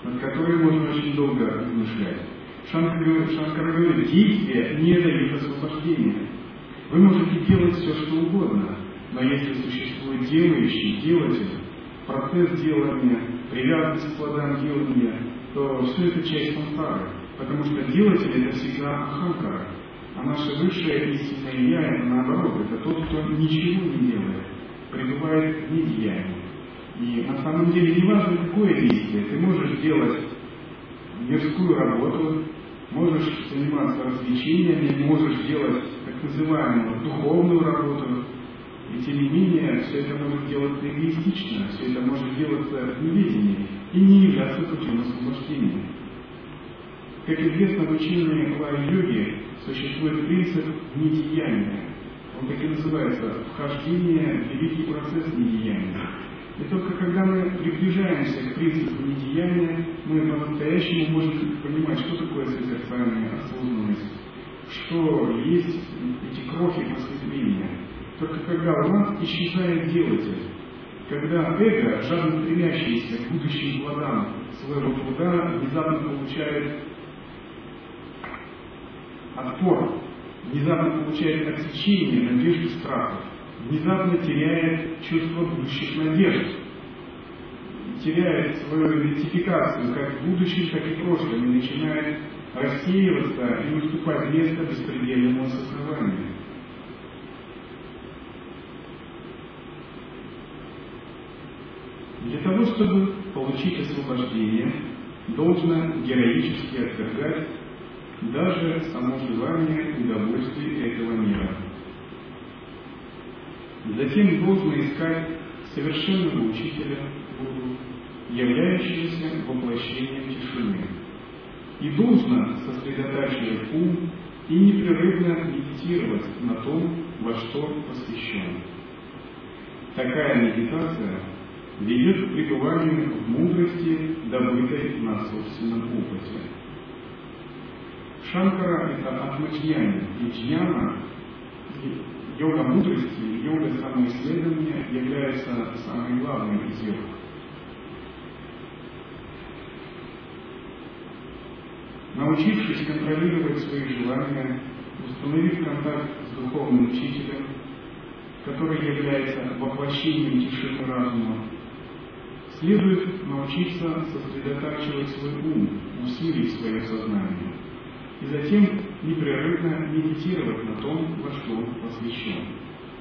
над которой можно очень долго размышлять. Шанкар говорит, Шанкар говорит, действия не дают освобождения. Вы можете делать все, что угодно, но если существует делающий, делатель, процесс делания, привязанность к плодам делания, то все это часть сансары. Потому что делатель это всегда аханкара. А наше высшее истинное я это наоборот, это тот, кто ничего не делает, пребывает в недеянии. И на самом деле не важно, какое действие, ты можешь делать мирскую работу, можешь заниматься развлечениями, можешь делать так называемую духовную работу, и тем не менее, все это может делаться эгоистично, все это может делаться в неведении и не являться путем освобождения. Как известно, в учении лай-йоги существует принцип недеяния. Он так и называется «вхождение в великий процесс недеяния». И только когда мы приближаемся к принципу недеяния, мы по-настоящему можем понимать, что такое созерцание, осознанность, что есть эти крохи просветления. Только когда у нас исчезает делатель, когда эго, жадно стремящееся к будущим плодам своего труда, внезапно получает отпор, внезапно получает отсечение надежд и страхов, внезапно теряет чувство будущих надежд, теряет свою идентификацию как в будущем, так и в прошлом, и начинает рассеиваться и уступать место беспредельному осознаванию. Для того, чтобы получить освобождение, должно героически отвергать даже само желание удовольствий этого мира. Затем должно искать совершенного учителя являющегося воплощением тишины. И должно сосредотачивать ум и непрерывно медитировать на том, во что посвящен. Такая медитация ведет к пребыванию в мудрости, добытой на собственном опыте. Шанкара – это атмаджьяни, и йога мудрости, йога самоисследования является самой главной из йог. Научившись контролировать свои желания, установив контакт с духовным учителем, который является воплощением тишины разума, следует научиться сосредотачивать свой ум, усилить свое сознание – и затем непрерывно медитировать на том, во что он посвящен.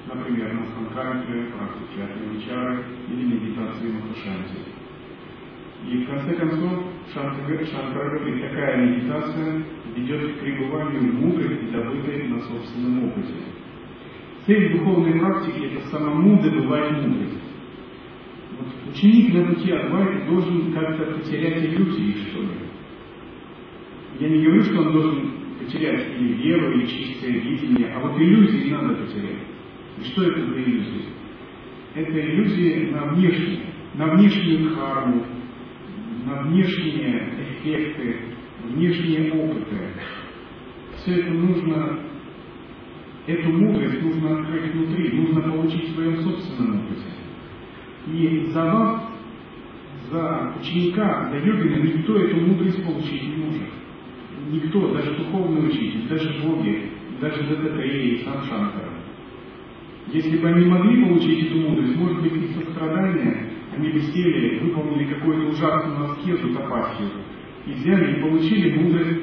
Например, на санкарпе, практике Атмавичары или медитации Махашанти. И в конце концов, Шанкара говорит, такая медитация ведет к пребыванию мудрости, добытой на собственном опыте. Цель духовной практики – это самому добывать мудрость. Вот ученик на пути Адвайты должен как-то потерять иллюзии, что ли. Я не говорю, что он должен потерять или веру, или чистое видение, а вот иллюзии надо потерять. И что это за иллюзии? Это иллюзии на внешние, на внешнюю карму, на внешние эффекты, внешние опыты. Все это нужно, эту мудрость нужно открыть внутри, нужно получить в своем собственном опыте. И за вас, за ученика, за йогина, никто эту мудрость получить не может никто, даже духовный учитель, даже боги, даже Дататрея и сам Шанкара. Если бы они могли получить эту мудрость, может быть, из сострадания они бы сели, выполнили какую-то ужасную аскезу тапасию, и взяли и получили мудрость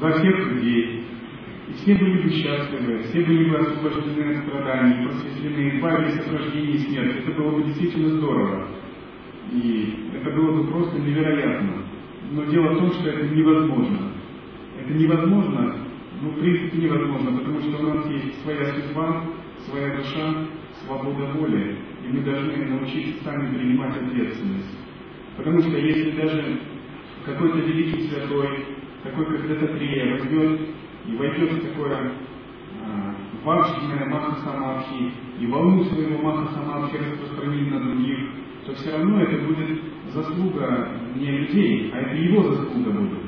за всех людей. И все были бы счастливы, все были бы освобождены от страданий, просветлены, избавились от рождения и смерти. Это было бы действительно здорово. И просто невероятно. Но дело в том, что это невозможно. Это невозможно, ну, в принципе, невозможно, потому что у нас есть своя судьба, своя душа, свобода воли, и мы должны научиться сами принимать ответственность. Потому что если даже какой-то великий святой, такой как Дататрея, возьмет и войдет в такое а, самадхи, и волну своего маха самадхи распространит на других, то все равно это будет заслуга не людей, а это его заслуга будет.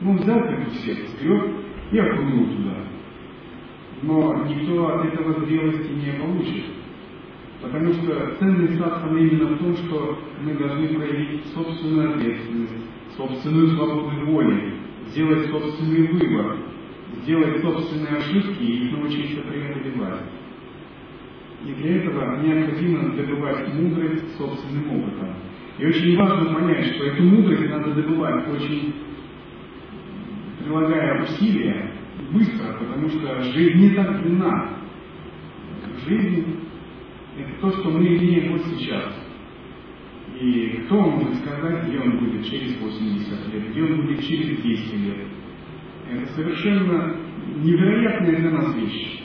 Ну, взял как всех, сгреб и окунул туда. Но никто от этого зрелости не получит. Потому что ценность садхана именно в том, что мы должны проявить собственную ответственность, собственную свободу воли, сделать собственный выбор, сделать собственные ошибки и их научиться преодолевать. И для этого необходимо добывать мудрость собственным опытом. И очень важно понять, что эту мудрость надо добывать очень прилагая усилия быстро, потому что жизнь не так длинна. Жизнь – это то, что мы имеем вот сейчас. И кто может сказать, где он будет через 80 лет, где он будет через 200 лет? Это совершенно невероятная для нас вещь.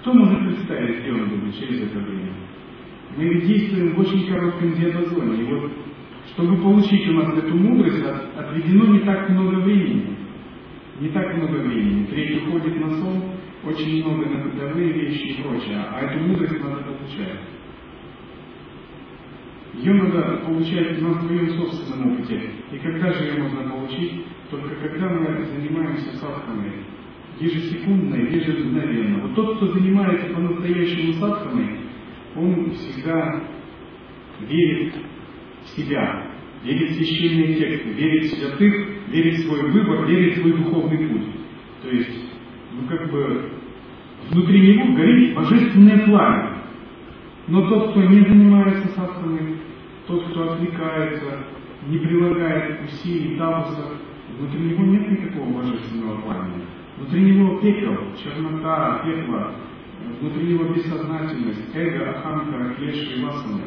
Кто может представить, где он будет через это время? Мы действуем в очень коротком диапазоне. И вот, чтобы получить у нас эту мудрость, отведено не так много времени. Не так много времени. Треть уходит на сон, очень много на бытовые вещи и прочее. А эту мудрость надо получать. Ее надо получать на своем собственном опыте. И когда же ее можно получить? Только когда мы занимаемся садханой. Ежесекундно, ежемгновенно. Вот тот, кто занимается по-настоящему садханой, он всегда верит в себя, верит в священные тексты, верит в святых, верит в свой выбор, верит в свой духовный путь. То есть, ну как бы, внутри него горит божественное пламя. Но тот, кто не занимается садханой, тот, кто отвлекается, не прилагает усилий, тапуса, внутри него нет никакого божественного пламени. Внутри него пепел, чернота, пепла, внутри него бессознательность, эго, аханка, клеши васаны.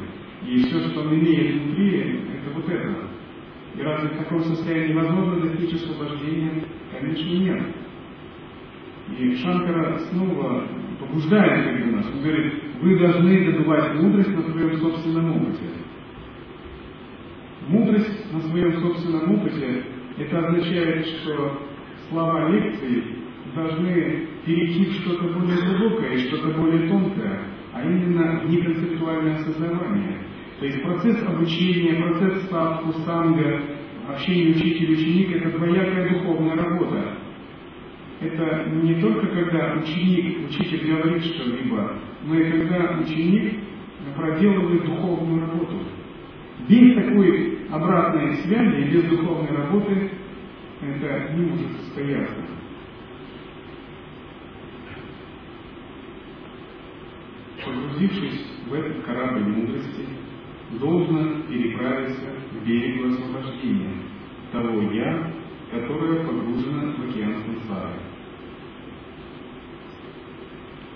И все, что он имеет внутри, это вот это. И разве в таком состоянии возможно достичь освобождения? Конечно, нет. И Шанкара снова побуждает как нас. Он говорит, вы должны добывать мудрость на своем собственном опыте. Мудрость на своем собственном опыте, это означает, что слова лекции должны перейти в что-то более глубокое, что-то более тонкое, а именно в неконцептуальное осознавание. То есть процесс обучения, процесс садху, санга, общение учитель-ученик – это двоякая духовная работа. Это не только когда ученик, учитель говорит что-либо, но и когда ученик проделывает духовную работу. Без такой обратной связи, без духовной работы это не может состояться. Погрузившись в этот корабль мудрости, должно переправиться к берегу освобождения того «я», которое погружено в океан сансары.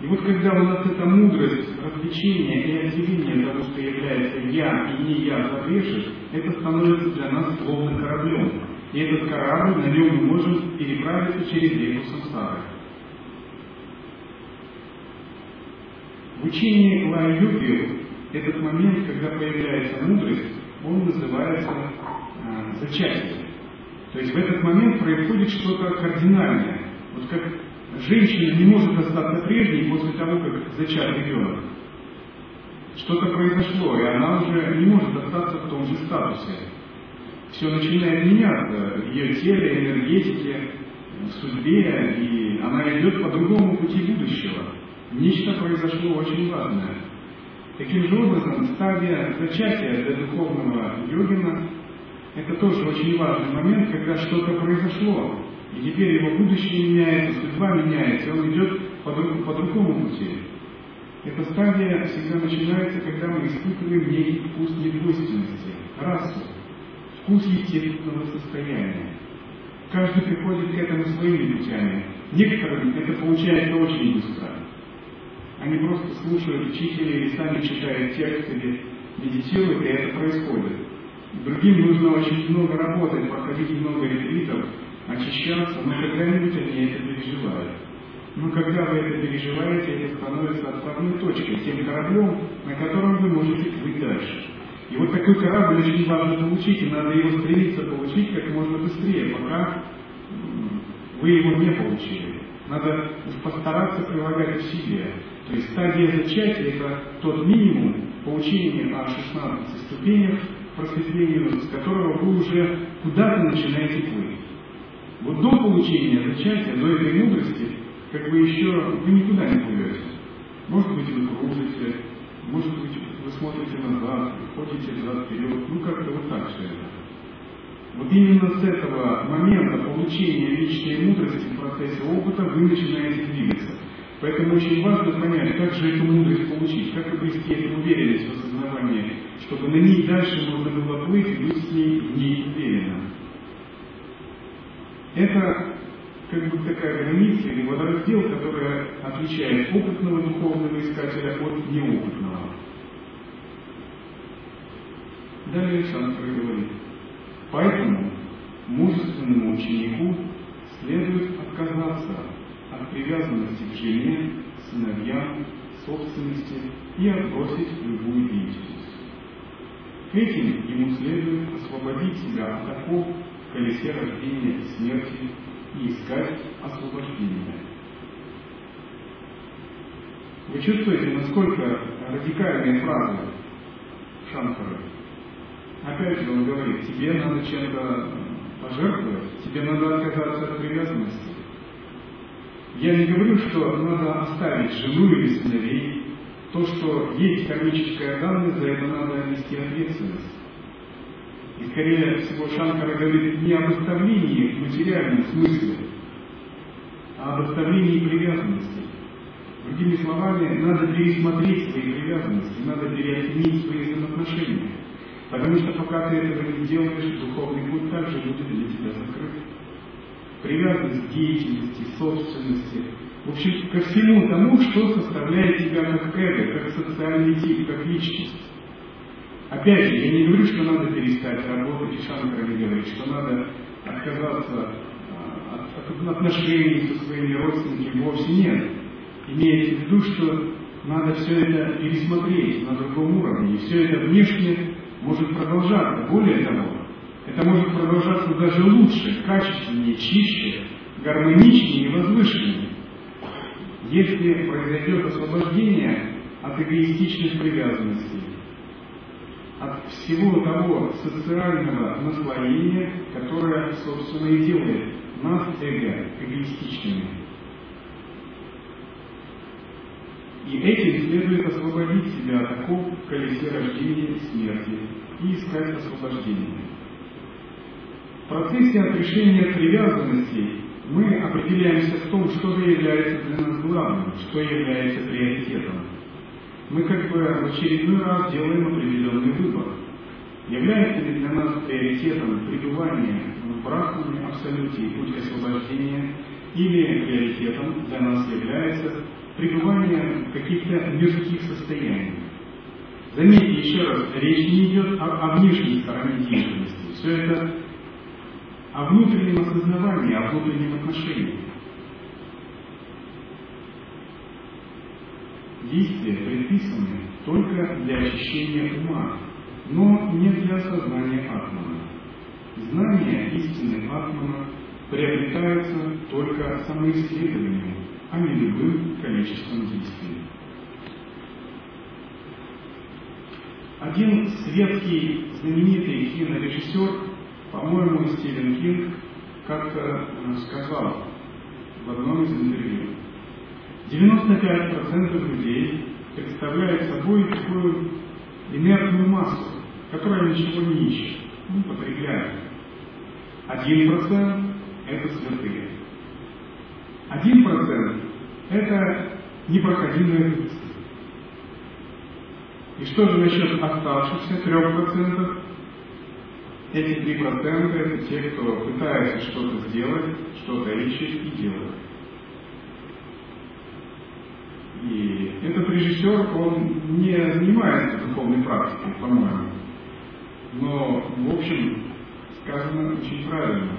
И вот когда у нас эта мудрость, развлечение и отделение того, что является «я» и «не я» завешишь, это становится для нас словно кораблем. И этот корабль, на нем мы можем переправиться через реку сансары. В учении Лай-Юги этот момент, когда появляется мудрость, он называется э, зачатие. То есть в этот момент происходит что-то кардинальное. Вот как женщина не может остаться прежней после того, как зачат ребенок. Что-то произошло, и она уже не может остаться в том же статусе. Все начинает меняться в ее теле, энергетике, в судьбе, и она идет по другому пути будущего. Нечто произошло очень важное. Таким же образом, стадия зачатия для духовного йогина – это тоже очень важный момент, когда что-то произошло, и теперь его будущее меняется, судьба меняется, он идет по, по другому пути. Эта стадия всегда начинается, когда мы испытываем некий вкус недвойственности, расу, вкус естественного состояния. Каждый приходит к этому своими путями. Некоторым это получается очень быстро. Они просто слушают учителя или сами читают текст или медитируют, и это происходит. Другим нужно очень много работать, проходить много ретритов, очищаться, но когда-нибудь они это переживают. Но когда вы это переживаете, это становится отправной точкой, тем кораблем, на котором вы можете плыть дальше. И вот такой корабль очень важно получить, и надо его стремиться получить как можно быстрее, пока вы его не получили. Надо постараться прилагать усилия. То есть стадия зачатия – это тот минимум получения о 16 ступенях просветления, с которого вы уже куда-то начинаете плыть. Вот до получения зачатия, до этой мудрости, как бы еще вы никуда не плывете. Может быть, вы кружите, может быть, вы смотрите назад, ходите взад-вперед, ну как-то вот так все это. Вот именно с этого момента получения личной мудрости в процессе опыта вы начинаете двигаться. Поэтому очень важно понять, как же эту мудрость получить, как обрести эту уверенность в осознавании, чтобы на ней дальше можно было плыть и быть с ней в ней уверенно. Это как бы такая граница или водораздел, которая отличает опытного духовного искателя от неопытного. Далее Шанкара говорит, поэтому мужественному ученику следует отказаться от привязанности к жене, сыновьям, собственности и отбросить любую деятельность. Этим ему следует освободить себя от в колесе рождения и смерти и искать освобождение. Вы чувствуете, насколько радикальные фразы Шанкара? Опять же он говорит, тебе надо чем-то пожертвовать, тебе надо отказаться от привязанности. Я не говорю, что надо оставить жену или сыновей. То, что есть кармическая данность, за это надо нести ответственность. И скорее всего Шанкара говорит не об оставлении в материальном смысле, а об оставлении привязанности. Другими словами, надо пересмотреть свои привязанности, надо переоценить свои взаимоотношения. Потому что пока ты этого не делаешь, духовный путь также будет для тебя закрыт. Привязанность к деятельности, собственности, в общем, ко всему тому, что составляет тебя как эго, как социальный тип, как личность. Опять же, я не говорю, что надо перестать работать, и Шанкара не говорит, что надо отказаться а, от, от отношений со своими родственниками, вовсе нет. Имеется в виду, что надо все это пересмотреть на другом уровне, и все это внешне может продолжаться. Более того, это может продолжаться даже лучше, качественнее, чище, гармоничнее и возвышеннее. Если произойдет освобождение от эгоистичных привязанностей, от всего того социального наслоения, которое, собственно, и делает нас эго эгоистичными. И этим следует освободить себя от оков в колесе рождения и смерти и искать освобождение. В процессе отрешения привязанностей мы определяемся в том, что является для нас главным, что является приоритетом мы как бы в очередной раз делаем определенный выбор. Является ли для нас приоритетом пребывание в брахмане абсолюте и путь освобождения, или приоритетом для нас является пребывание в каких-то мирских состояниях. Заметьте еще раз, речь не идет о, о внешней стороне деятельности. Все это о внутреннем осознавании, о внутреннем отношении. Действия предписаны только для очищения ума, но не для сознания атмана. Знание истины атмана приобретается только самоисследованием, а не любым количеством действий. Один светский знаменитый кинорежиссер, по-моему, Стивен Кинг, как-то сказал в одном из интервью, 95% людей представляют собой такую инертную массу, которая ничего не ищет, не потребляет. Один процент – это святые. Один процент – это непроходимые пути. И что же насчет оставшихся трех процентов? Эти три процента – это те, кто пытается что-то сделать, что-то ищет и делает. И этот режиссер, он не занимается духовной практикой, по-моему. но в общем сказано очень правильно.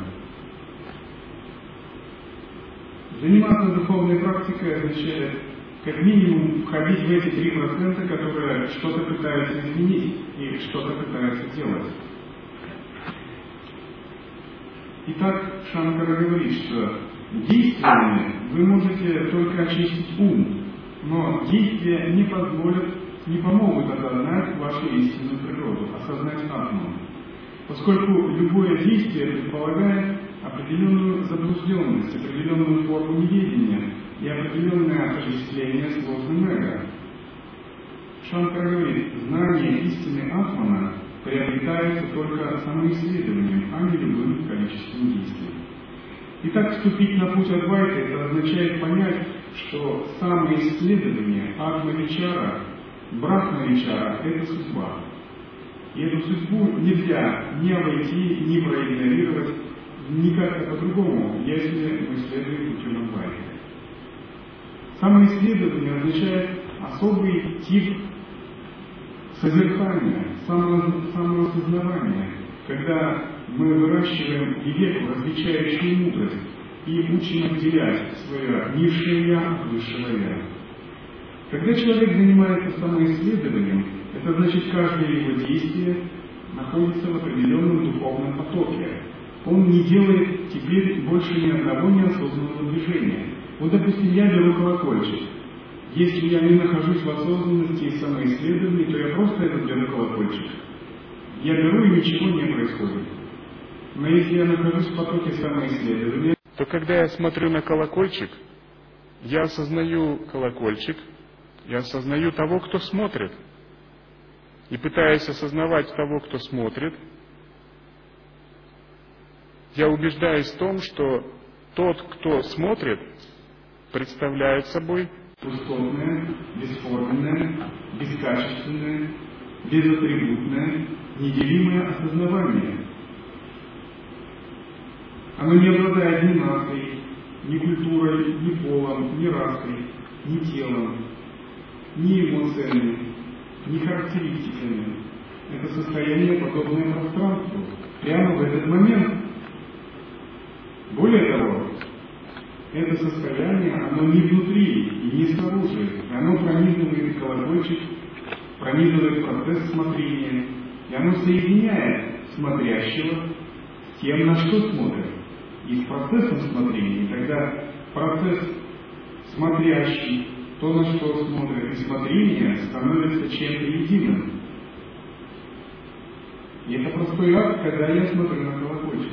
Заниматься духовной практикой означает как минимум входить в эти три процента, которые что-то пытаются изменить и что-то пытаются делать. Итак, Шанкара говорит, что действиями вы можете только очистить ум, но действия не позволят, не помогут осознать вашу истинную природу, осознать атму. Поскольку любое действие предполагает определенную заблужденность, определенную форму неведения и определенное отождествление с ложным эго. Шанкар говорит, знание истины Атмана приобретается только самоисследованием, а не любым количеством действий. Итак, вступить на путь Адвайта это означает понять, что самоисследование Атма-Вичара, Брахма-Вичара – это судьба. И эту судьбу нельзя не обойти, не проигнорировать, никак по-другому, если мы следуем путем Адвайта. Самоисследование означает особый тип созерцания, самоосознавания, когда мы выращиваем веку различающую мудрость и учим отделять свое низшее «я» от высшего «я». Когда человек занимается самоисследованием, это значит, каждое его действие находится в определенном духовном потоке. Он не делает теперь больше ни одного неосознанного движения. Вот, допустим, я беру колокольчик. Если я не нахожусь в осознанности и самоисследовании, то я просто этот беру колокольчик. Я беру и ничего не происходит. Но если я нахожусь в потоке самоисследования, то когда я смотрю на колокольчик, я осознаю колокольчик, я осознаю того, кто смотрит. И пытаясь осознавать того, кто смотрит, я убеждаюсь в том, что тот, кто смотрит, представляет собой пустотное, бесформенное, бескачественное, безатрибутное, неделимое осознавание. Оно не обладает ни нацией, ни культурой, ни полом, ни расой, ни телом, ни эмоциями, ни характеристиками. Это состояние подобное пространству. Прямо в этот момент. Более того, это состояние, оно не внутри и не снаружи. Оно пронизывает колокольчик, пронизывает процесс смотрения, и оно соединяет смотрящего с тем, на что смотрит, и с процессом смотрения. И тогда процесс смотрящий, то, на что смотрит, и смотрение становится чем-то единым. И это простой акт, когда я смотрю на колокольчик.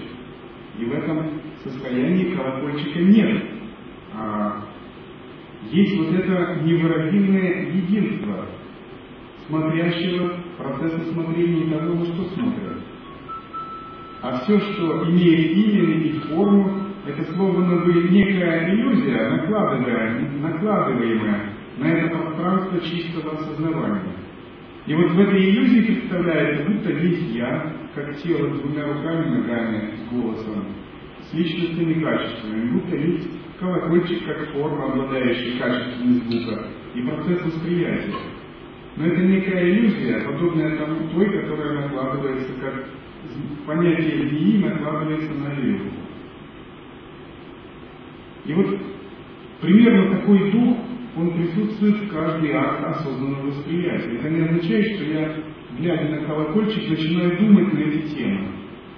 И в этом состоянии колокольчика нет. А есть вот это невыразимое единство смотрящего процесса смотрения того, на что смотрят. А все, что имеет имя и форму, это словно бы некая иллюзия, накладываемая, накладываемая на это пространство чистого осознавания. И вот в этой иллюзии представляется, будто есть я, как тело с двумя руками, ногами, с голосом, с личностными качествами, будто есть колокольчик как форма, обладающая качеством звука, и процесс восприятия. Но это некая иллюзия, подобная тому той, которая накладывается как понятие змеи накладывается на иллюзию. И вот примерно такой дух, он присутствует в каждый акт осознанного восприятия. Это не означает, что я, глядя на колокольчик, начинаю думать на эти темы.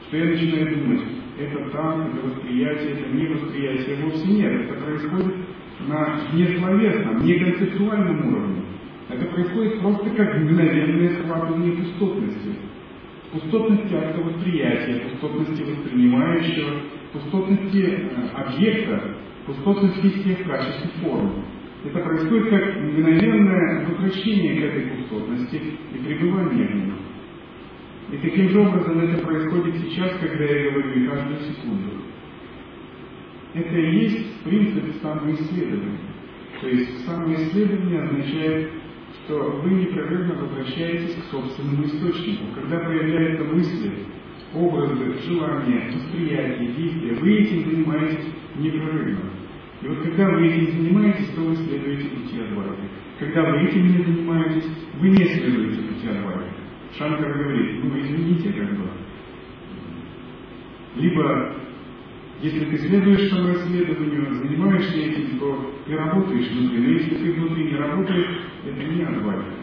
Что я начинаю думать, это там, это восприятие, это не восприятие. Вовсе нет. Это происходит на несловесном, неконцептуальном уровне. Это происходит просто как мгновенное схватывание пустотности. Пустотности акта восприятия, пустотности воспринимающего, пустотности э, объекта, пустотности всех качеств и форм. Это происходит как мгновенное возвращение к этой пустотности и пребывание в ней. И таким же образом это происходит сейчас, когда я говорю, каждую секунду. Это и есть принцип самоисследования. То есть самоисследование означает, что вы непрерывно возвращаетесь к собственному источнику. Когда появляются мысли, образы, желания, восприятия, действия, вы этим занимаетесь непрерывно. И вот когда вы этим занимаетесь, то вы следуете пути Адвайты. Когда вы этим не занимаетесь, вы не следуете пути Адвайты. Шанкар говорит, ну извините, как бы, либо если ты следуешь самоисследованию, занимаешься этим, то ты работаешь внутри. Но если ты внутри не работаешь, это не адвайта.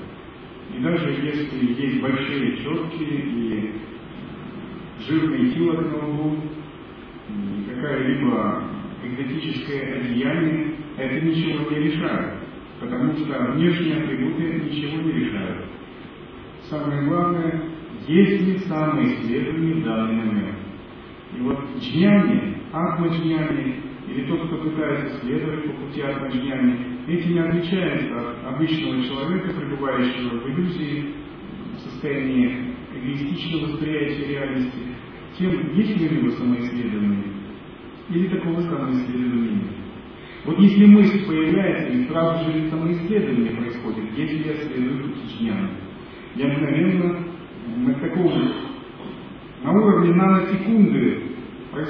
И даже если есть большие четки и жирный хилок на лбу, какая-либо экзотическое одеяние, это ничего не решает. Потому что внешние атрибуты ничего не решают. Самое главное, есть ли самоисследование в данный момент. И вот джняни, атмаджняни, или тот, кто пытается следовать по пути атмаджняни, этим не отличается от обычного человека, пребывающего в иллюзии, в состоянии эгоистичного восприятия реальности, тем, есть ли у него самоисследование, или такого самоисследования? Нет. Вот если мысль появляется, и сразу же самоисследование происходит, если я следую пути джняни, я мгновенно на таком на уровне наносекунды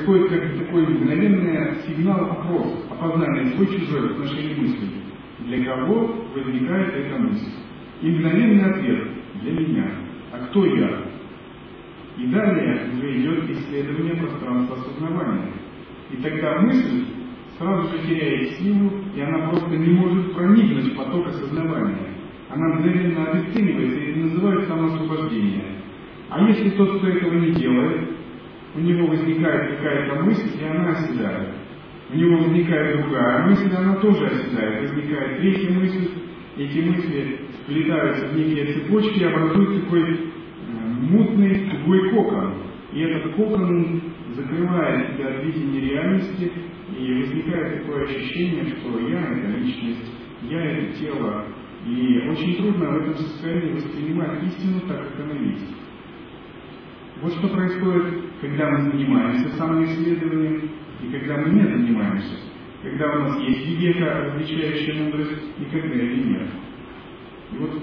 происходит как такой мгновенный сигнал опрос, опознание свой-чужой в отношении мысли. Для кого возникает эта мысль? И мгновенный ответ для меня. А кто я? И далее уже идет исследование пространства осознавания. И тогда мысль сразу же теряет силу, и она просто не может проникнуть в поток осознавания. Она мгновенно обесценивается, и называется самоосвобождение. А если тот, кто этого не делает, у него возникает какая-то мысль, и она оседает. У него возникает другая мысль, она тоже оседает. Возникает третья мысль, эти мысли сплетаются в некие цепочки и образуют такой э, мутный, тугой кокон. И этот кокон закрывает себя от видения реальности, и возникает такое ощущение, что я это личность, я это тело. И очень трудно в этом состоянии воспринимать истину так, как она есть. Вот что происходит, когда мы занимаемся самоисследованием и когда мы не занимаемся. Когда у нас есть века, различающая мудрость, и когда ее нет. И вот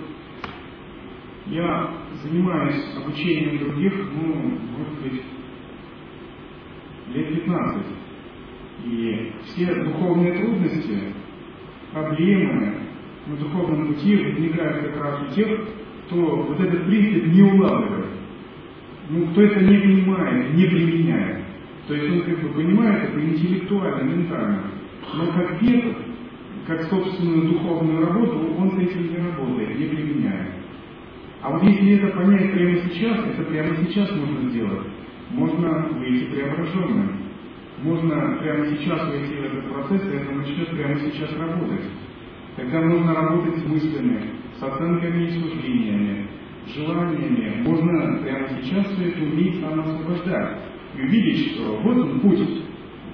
я занимаюсь обучением других, ну, может быть, лет 15. И все духовные трудности, проблемы на духовном пути возникают как раз у тех, кто вот этот принцип не улавливает ну, кто это не понимает, не применяет. То есть он как бы понимает это интеллектуально, ментально. Но как метод, как собственную духовную работу, он с этим не работает, не применяет. А вот если это понять прямо сейчас, это прямо сейчас можно сделать. Можно выйти преображенным. Можно прямо сейчас войти в этот процесс, и это начнет прямо сейчас работать. Тогда можно работать с мыслями, с оценками и суждениями, желаниями. Можно прямо сейчас все это уметь самоосвобождать. И увидеть, что вот он путь,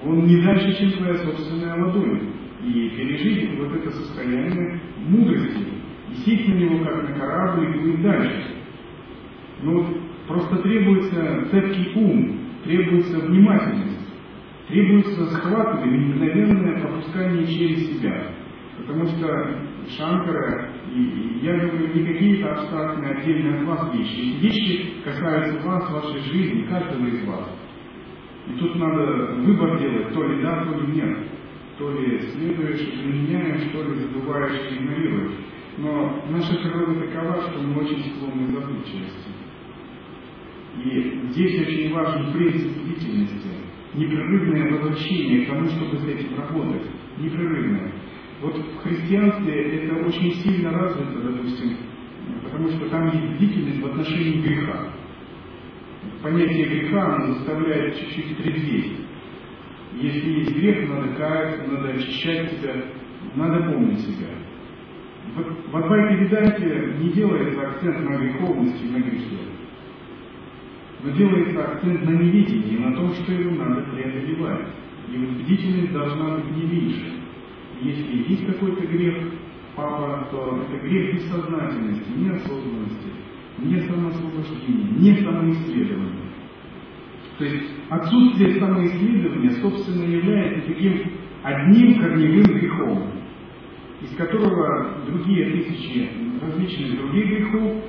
он не дальше, чем твоя собственная ладонь, и пережить вот это состояние мудрости, и сесть на него как на корабль и плыть дальше. Но просто требуется цепкий ум, требуется внимательность, требуется схват или мгновенное пропускание через себя. Потому что Шанкара и я говорю не какие-то абстрактные отдельные от вас вещи. Вещи касаются вас, вашей жизни, каждого из вас. И тут надо выбор делать, то ли да, то ли нет. То ли следуешь и применяешь, то ли забываешь игнорируешь. Но наша природа такова, что мы очень склонны к забывчивости. И здесь очень важен принцип длительности, непрерывное возвращение к тому, чтобы с этим работать. Непрерывное. Вот в христианстве это очень сильно развито, допустим, потому что там есть бдительность в отношении греха. Понятие греха оно заставляет чуть-чуть трезветь. Если есть грех, надо каяться, надо очищать себя, надо помнить себя. В, в Адвайте не делается акцент на греховности и на грехе. Но делается акцент на невидении, на том, что его надо преодолевать. И вот бдительность должна быть не меньше. Если есть какой-то грех, папа, то это грех бессознательности, неосознанности, не самоосвобождения, не самоисследования. То есть отсутствие самоисследования, собственно, является таким одним корневым грехом, из которого другие тысячи различных других грехов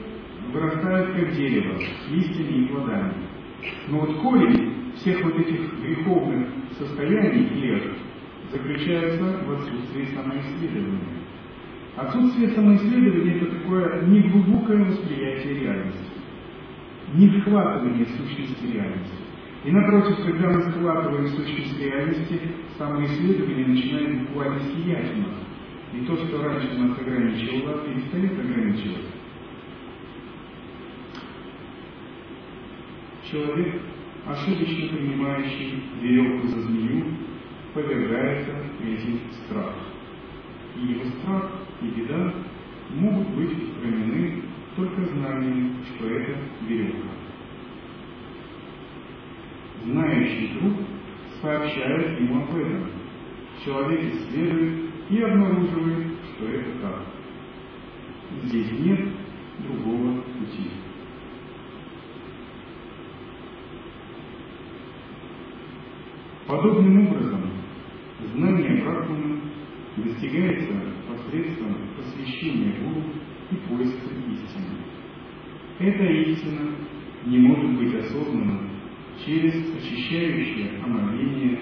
вырастают как дерево с листьями и плодами. Но вот корень всех вот этих греховных состояний лет заключается в отсутствии самоисследования. Отсутствие самоисследования – это такое неглубокое восприятие реальности. не схватывание сущности реальности. И напротив, когда мы схватываем сущность реальности, самоисследование начинает буквально сиять у нас. И то, что раньше нас ограничивало, перестает ограничивать. Человек, ошибочно принимающий веревку за змею, повергается в третий страх. И его страх и беда могут быть устранены только знанием, что это веревка. Знающий друг сообщает ему об этом. Человек исследует и обнаруживает, что это так. Здесь нет другого пути. Подобным образом знание Брахмана достигается посредством посвящения Гуру и поиска истины. Эта истина не может быть осознана через очищающее омовение,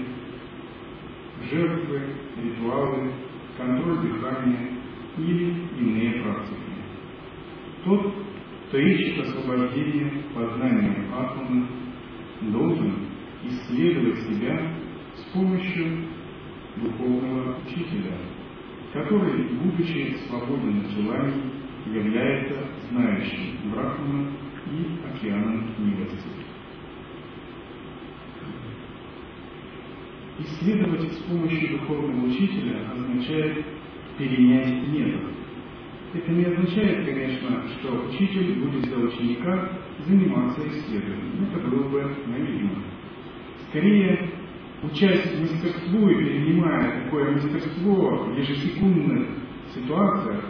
жертвы, ритуалы, контроль дыхания или иные практики. Тот, кто ищет освобождение познанием атома, должен исследовать себя с помощью духовного учителя, который, будучи свободен от желаний, является знающим Брахманом и океаном милости. Исследовать с помощью духовного учителя означает перенять метод. Это не означает, конечно, что учитель будет за ученика заниматься исследованием. Это было бы наивно. Скорее, учась в мастерству и перенимая такое мастерство в ежесекундных ситуациях,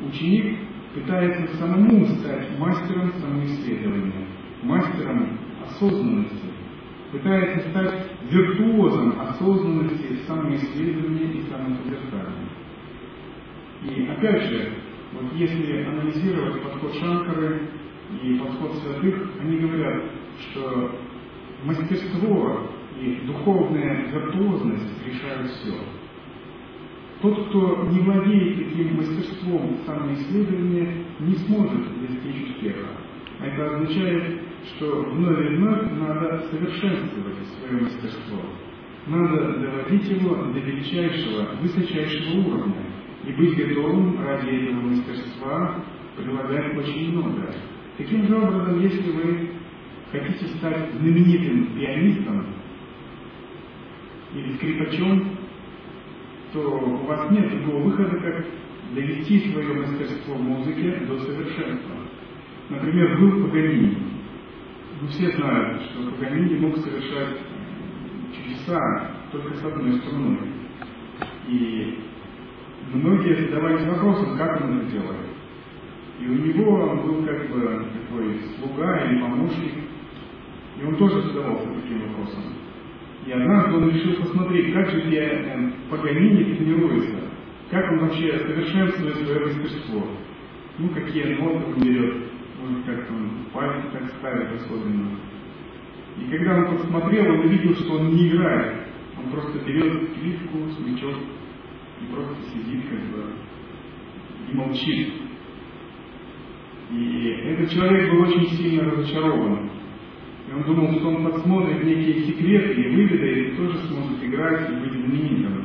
ученик пытается самому стать мастером самоисследования, мастером осознанности, пытается стать виртуозом осознанности самоисследования и самосодержания. И опять же, вот если анализировать подход Шанкары и подход святых, они говорят, что мастерство и духовная виртуозность решают все. Тот, кто не владеет таким мастерством самоисследования, не сможет достичь успеха. А это означает, что вновь и вновь надо совершенствовать свое мастерство. Надо доводить его до величайшего, высочайшего уровня и быть готовым ради этого мастерства прилагать очень много. Таким же образом, если вы хотите стать знаменитым пианистом или скрипачом, то у вас нет другого выхода, как довести свое мастерство в музыке до совершенства. Например, был Паганини. Ну, все знают, что Паганини мог совершать чудеса только с одной струной. И многие задавались вопросом, как он это делает. И у него был как бы такой слуга или помощник, и он тоже задавался таким вопросом. И однажды он решил посмотреть, как же я Паганини тренируется, как он вообще совершенствует свое мастерство. Ну, какие ноты он берет, может, как он пальцы так ставит особенно. И когда он посмотрел, он увидел, что он не играет. Он просто берет скрипку, смычок и просто сидит как бы и молчит. И этот человек был очень сильно разочарован. И он думал, что он подсмотрит некие секреты и выведает, и тоже сможет играть и быть знаменитым.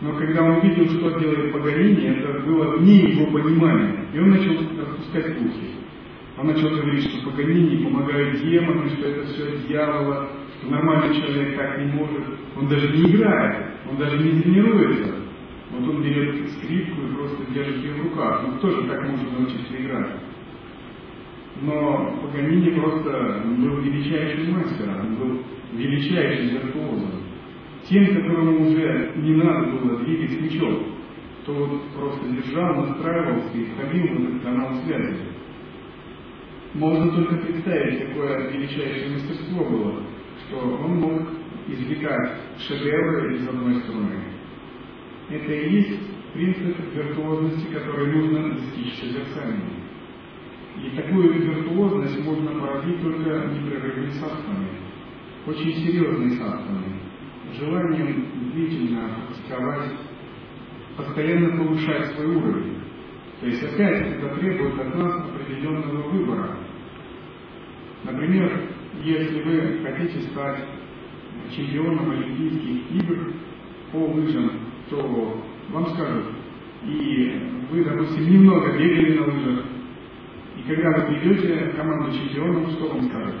Но когда он увидел, что делает Паганини, это было вне его понимания. И он начал распускать слухи. Он начал говорить, что Паганини помогает демону, что это все дьявола, что нормальный человек так не может. Он даже не играет, он даже не тренируется. Вот он берет скрипку и просто держит ее в руках. Ну кто же так может научиться играть? Но Паганини просто был величайшим мастером, он был величайшим виртуозом. Тем, которому уже не надо было двигать мечом, то вот просто держал, настраивался и входил в этот канал связи. Можно только представить, какое величайшее мастерство было, что он мог извлекать шедевры из одной струны. Это и есть принцип виртуозности, который нужно достичь созерцанием. И такую виртуозность можно породить только непрерывными садхами, очень серьезными садхами, желанием длительно практиковать, постоянно повышать свой уровень. То есть опять это требует от нас определенного выбора. Например, если вы хотите стать чемпионом Олимпийских игр по лыжам, то вам скажут, и вы, допустим, немного бегали на лыжах, когда вы придете команду чемпионов, что вам скажут?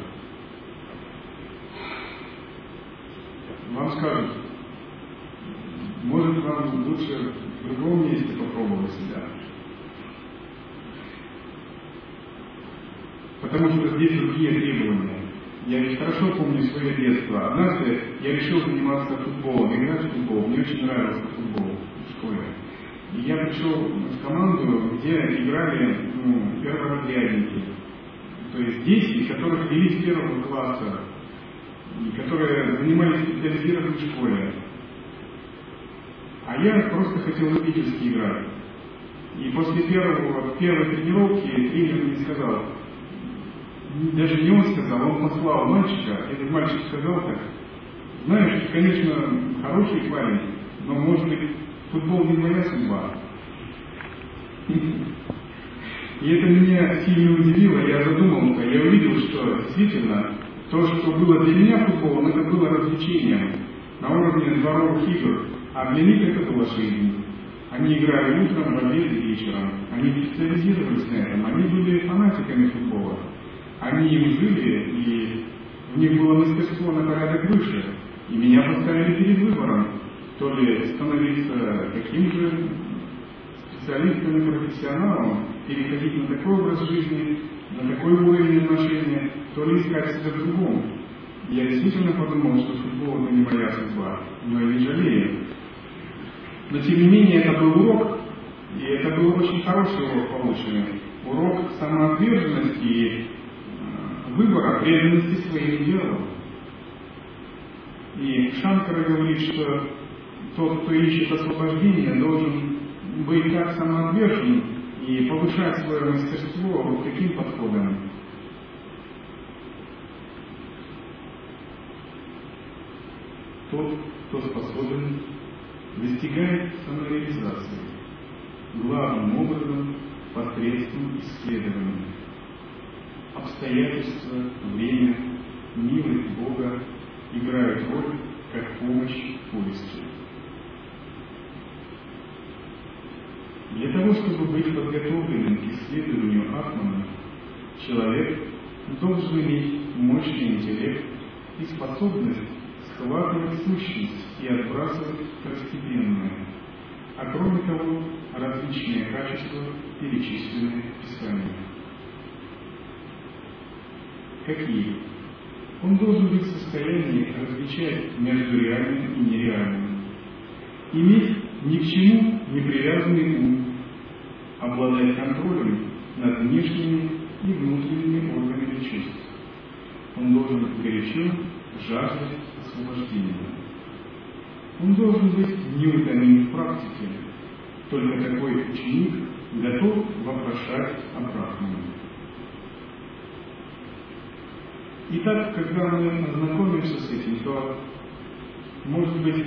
Вам скажут, может вам лучше в другом месте попробовать себя. Потому что здесь другие требования. Я ведь хорошо помню свое детство. Однажды я решил заниматься футболом, играть в футбол. Мне очень нравился футбол в школе. И я пришел в команду, где играли ну, перворазрядники. То есть дети, которых вели с первого класса, которые занимались в специализированной школе. А я просто хотел любительски играть. И после первого, первой тренировки тренер мне сказал, даже не он сказал, он послал мальчика, этот мальчик сказал так, знаешь, конечно, хороший парень, но, может быть, футбол не моя судьба. И это меня сильно удивило, я задумался, я увидел, что действительно то, что было для меня футболом, это было развлечением на уровне дворовых игр, а для них это была жизнь. Они играли утром, в обед и вечером. Они специализировались на этом, они были фанатиками футбола. Они им жили, и у них было мастерство на порядок выше. И меня поставили перед выбором, то ли становиться таким же специалистом и профессионалом, переходить на такой образ жизни, на такой уровень отношения, то ли искать себя в другом. Я действительно подумал, что футбол это не моя судьба, но я не жалею. Но тем не менее это был урок, и это был очень хороший урок полученный. Урок самоотверженности и э, выбора, преданности своим делам. И Шанкара говорит, что тот, кто ищет освобождения, должен быть так самоотвержен и повышать свое мастерство вот таким подходом. Тот, кто способен, достигает самореализации, главным образом посредством исследований. Обстоятельства, время, милость Бога играют роль как помощь в поиске. Для того, чтобы быть подготовленным к исследованию Атмана, человек должен иметь мощный интеллект и способность схватывать сущность и отбрасывать второстепенное, а кроме того, различные качества, перечисленные в Писании. Какие? Он должен быть в состоянии различать между реальным и нереальным, иметь ни к чему не привязанный ум, обладать контролем над внешними и внутренними органами чувств. Он должен горячо жаждать освобождения. Он должен быть неутомим в практике. Только такой ученик готов вопрошать о Брахмане. Итак, когда мы ознакомимся с этим, то, может быть,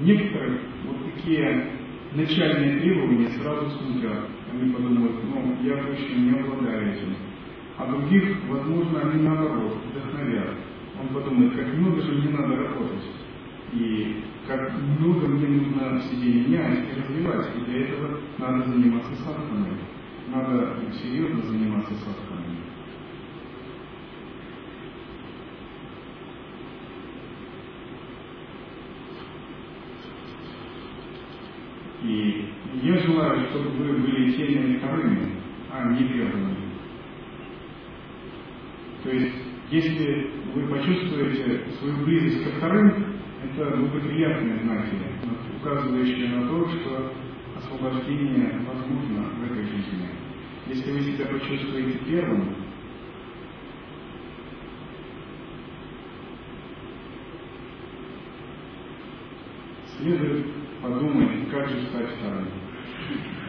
некоторых вот такие начальные требования сразу смутят. Они подумают, ну, я точно не обладаю этим. А других, возможно, они наоборот вдохновят. Он подумает, как много же мне надо работать. И как много мне нужно в себе менять и развивать. И для этого надо заниматься садханой. Надо серьезно заниматься садханой. И я желаю, чтобы вы были теми вторыми, а не первыми. То есть, если вы почувствуете свою близость ко вторым, это благоприятные знаки, указывающие на то, что освобождение возможно в этой жизни. Если вы себя почувствуете первым, следует подумать, как же стать вторым. Thank you.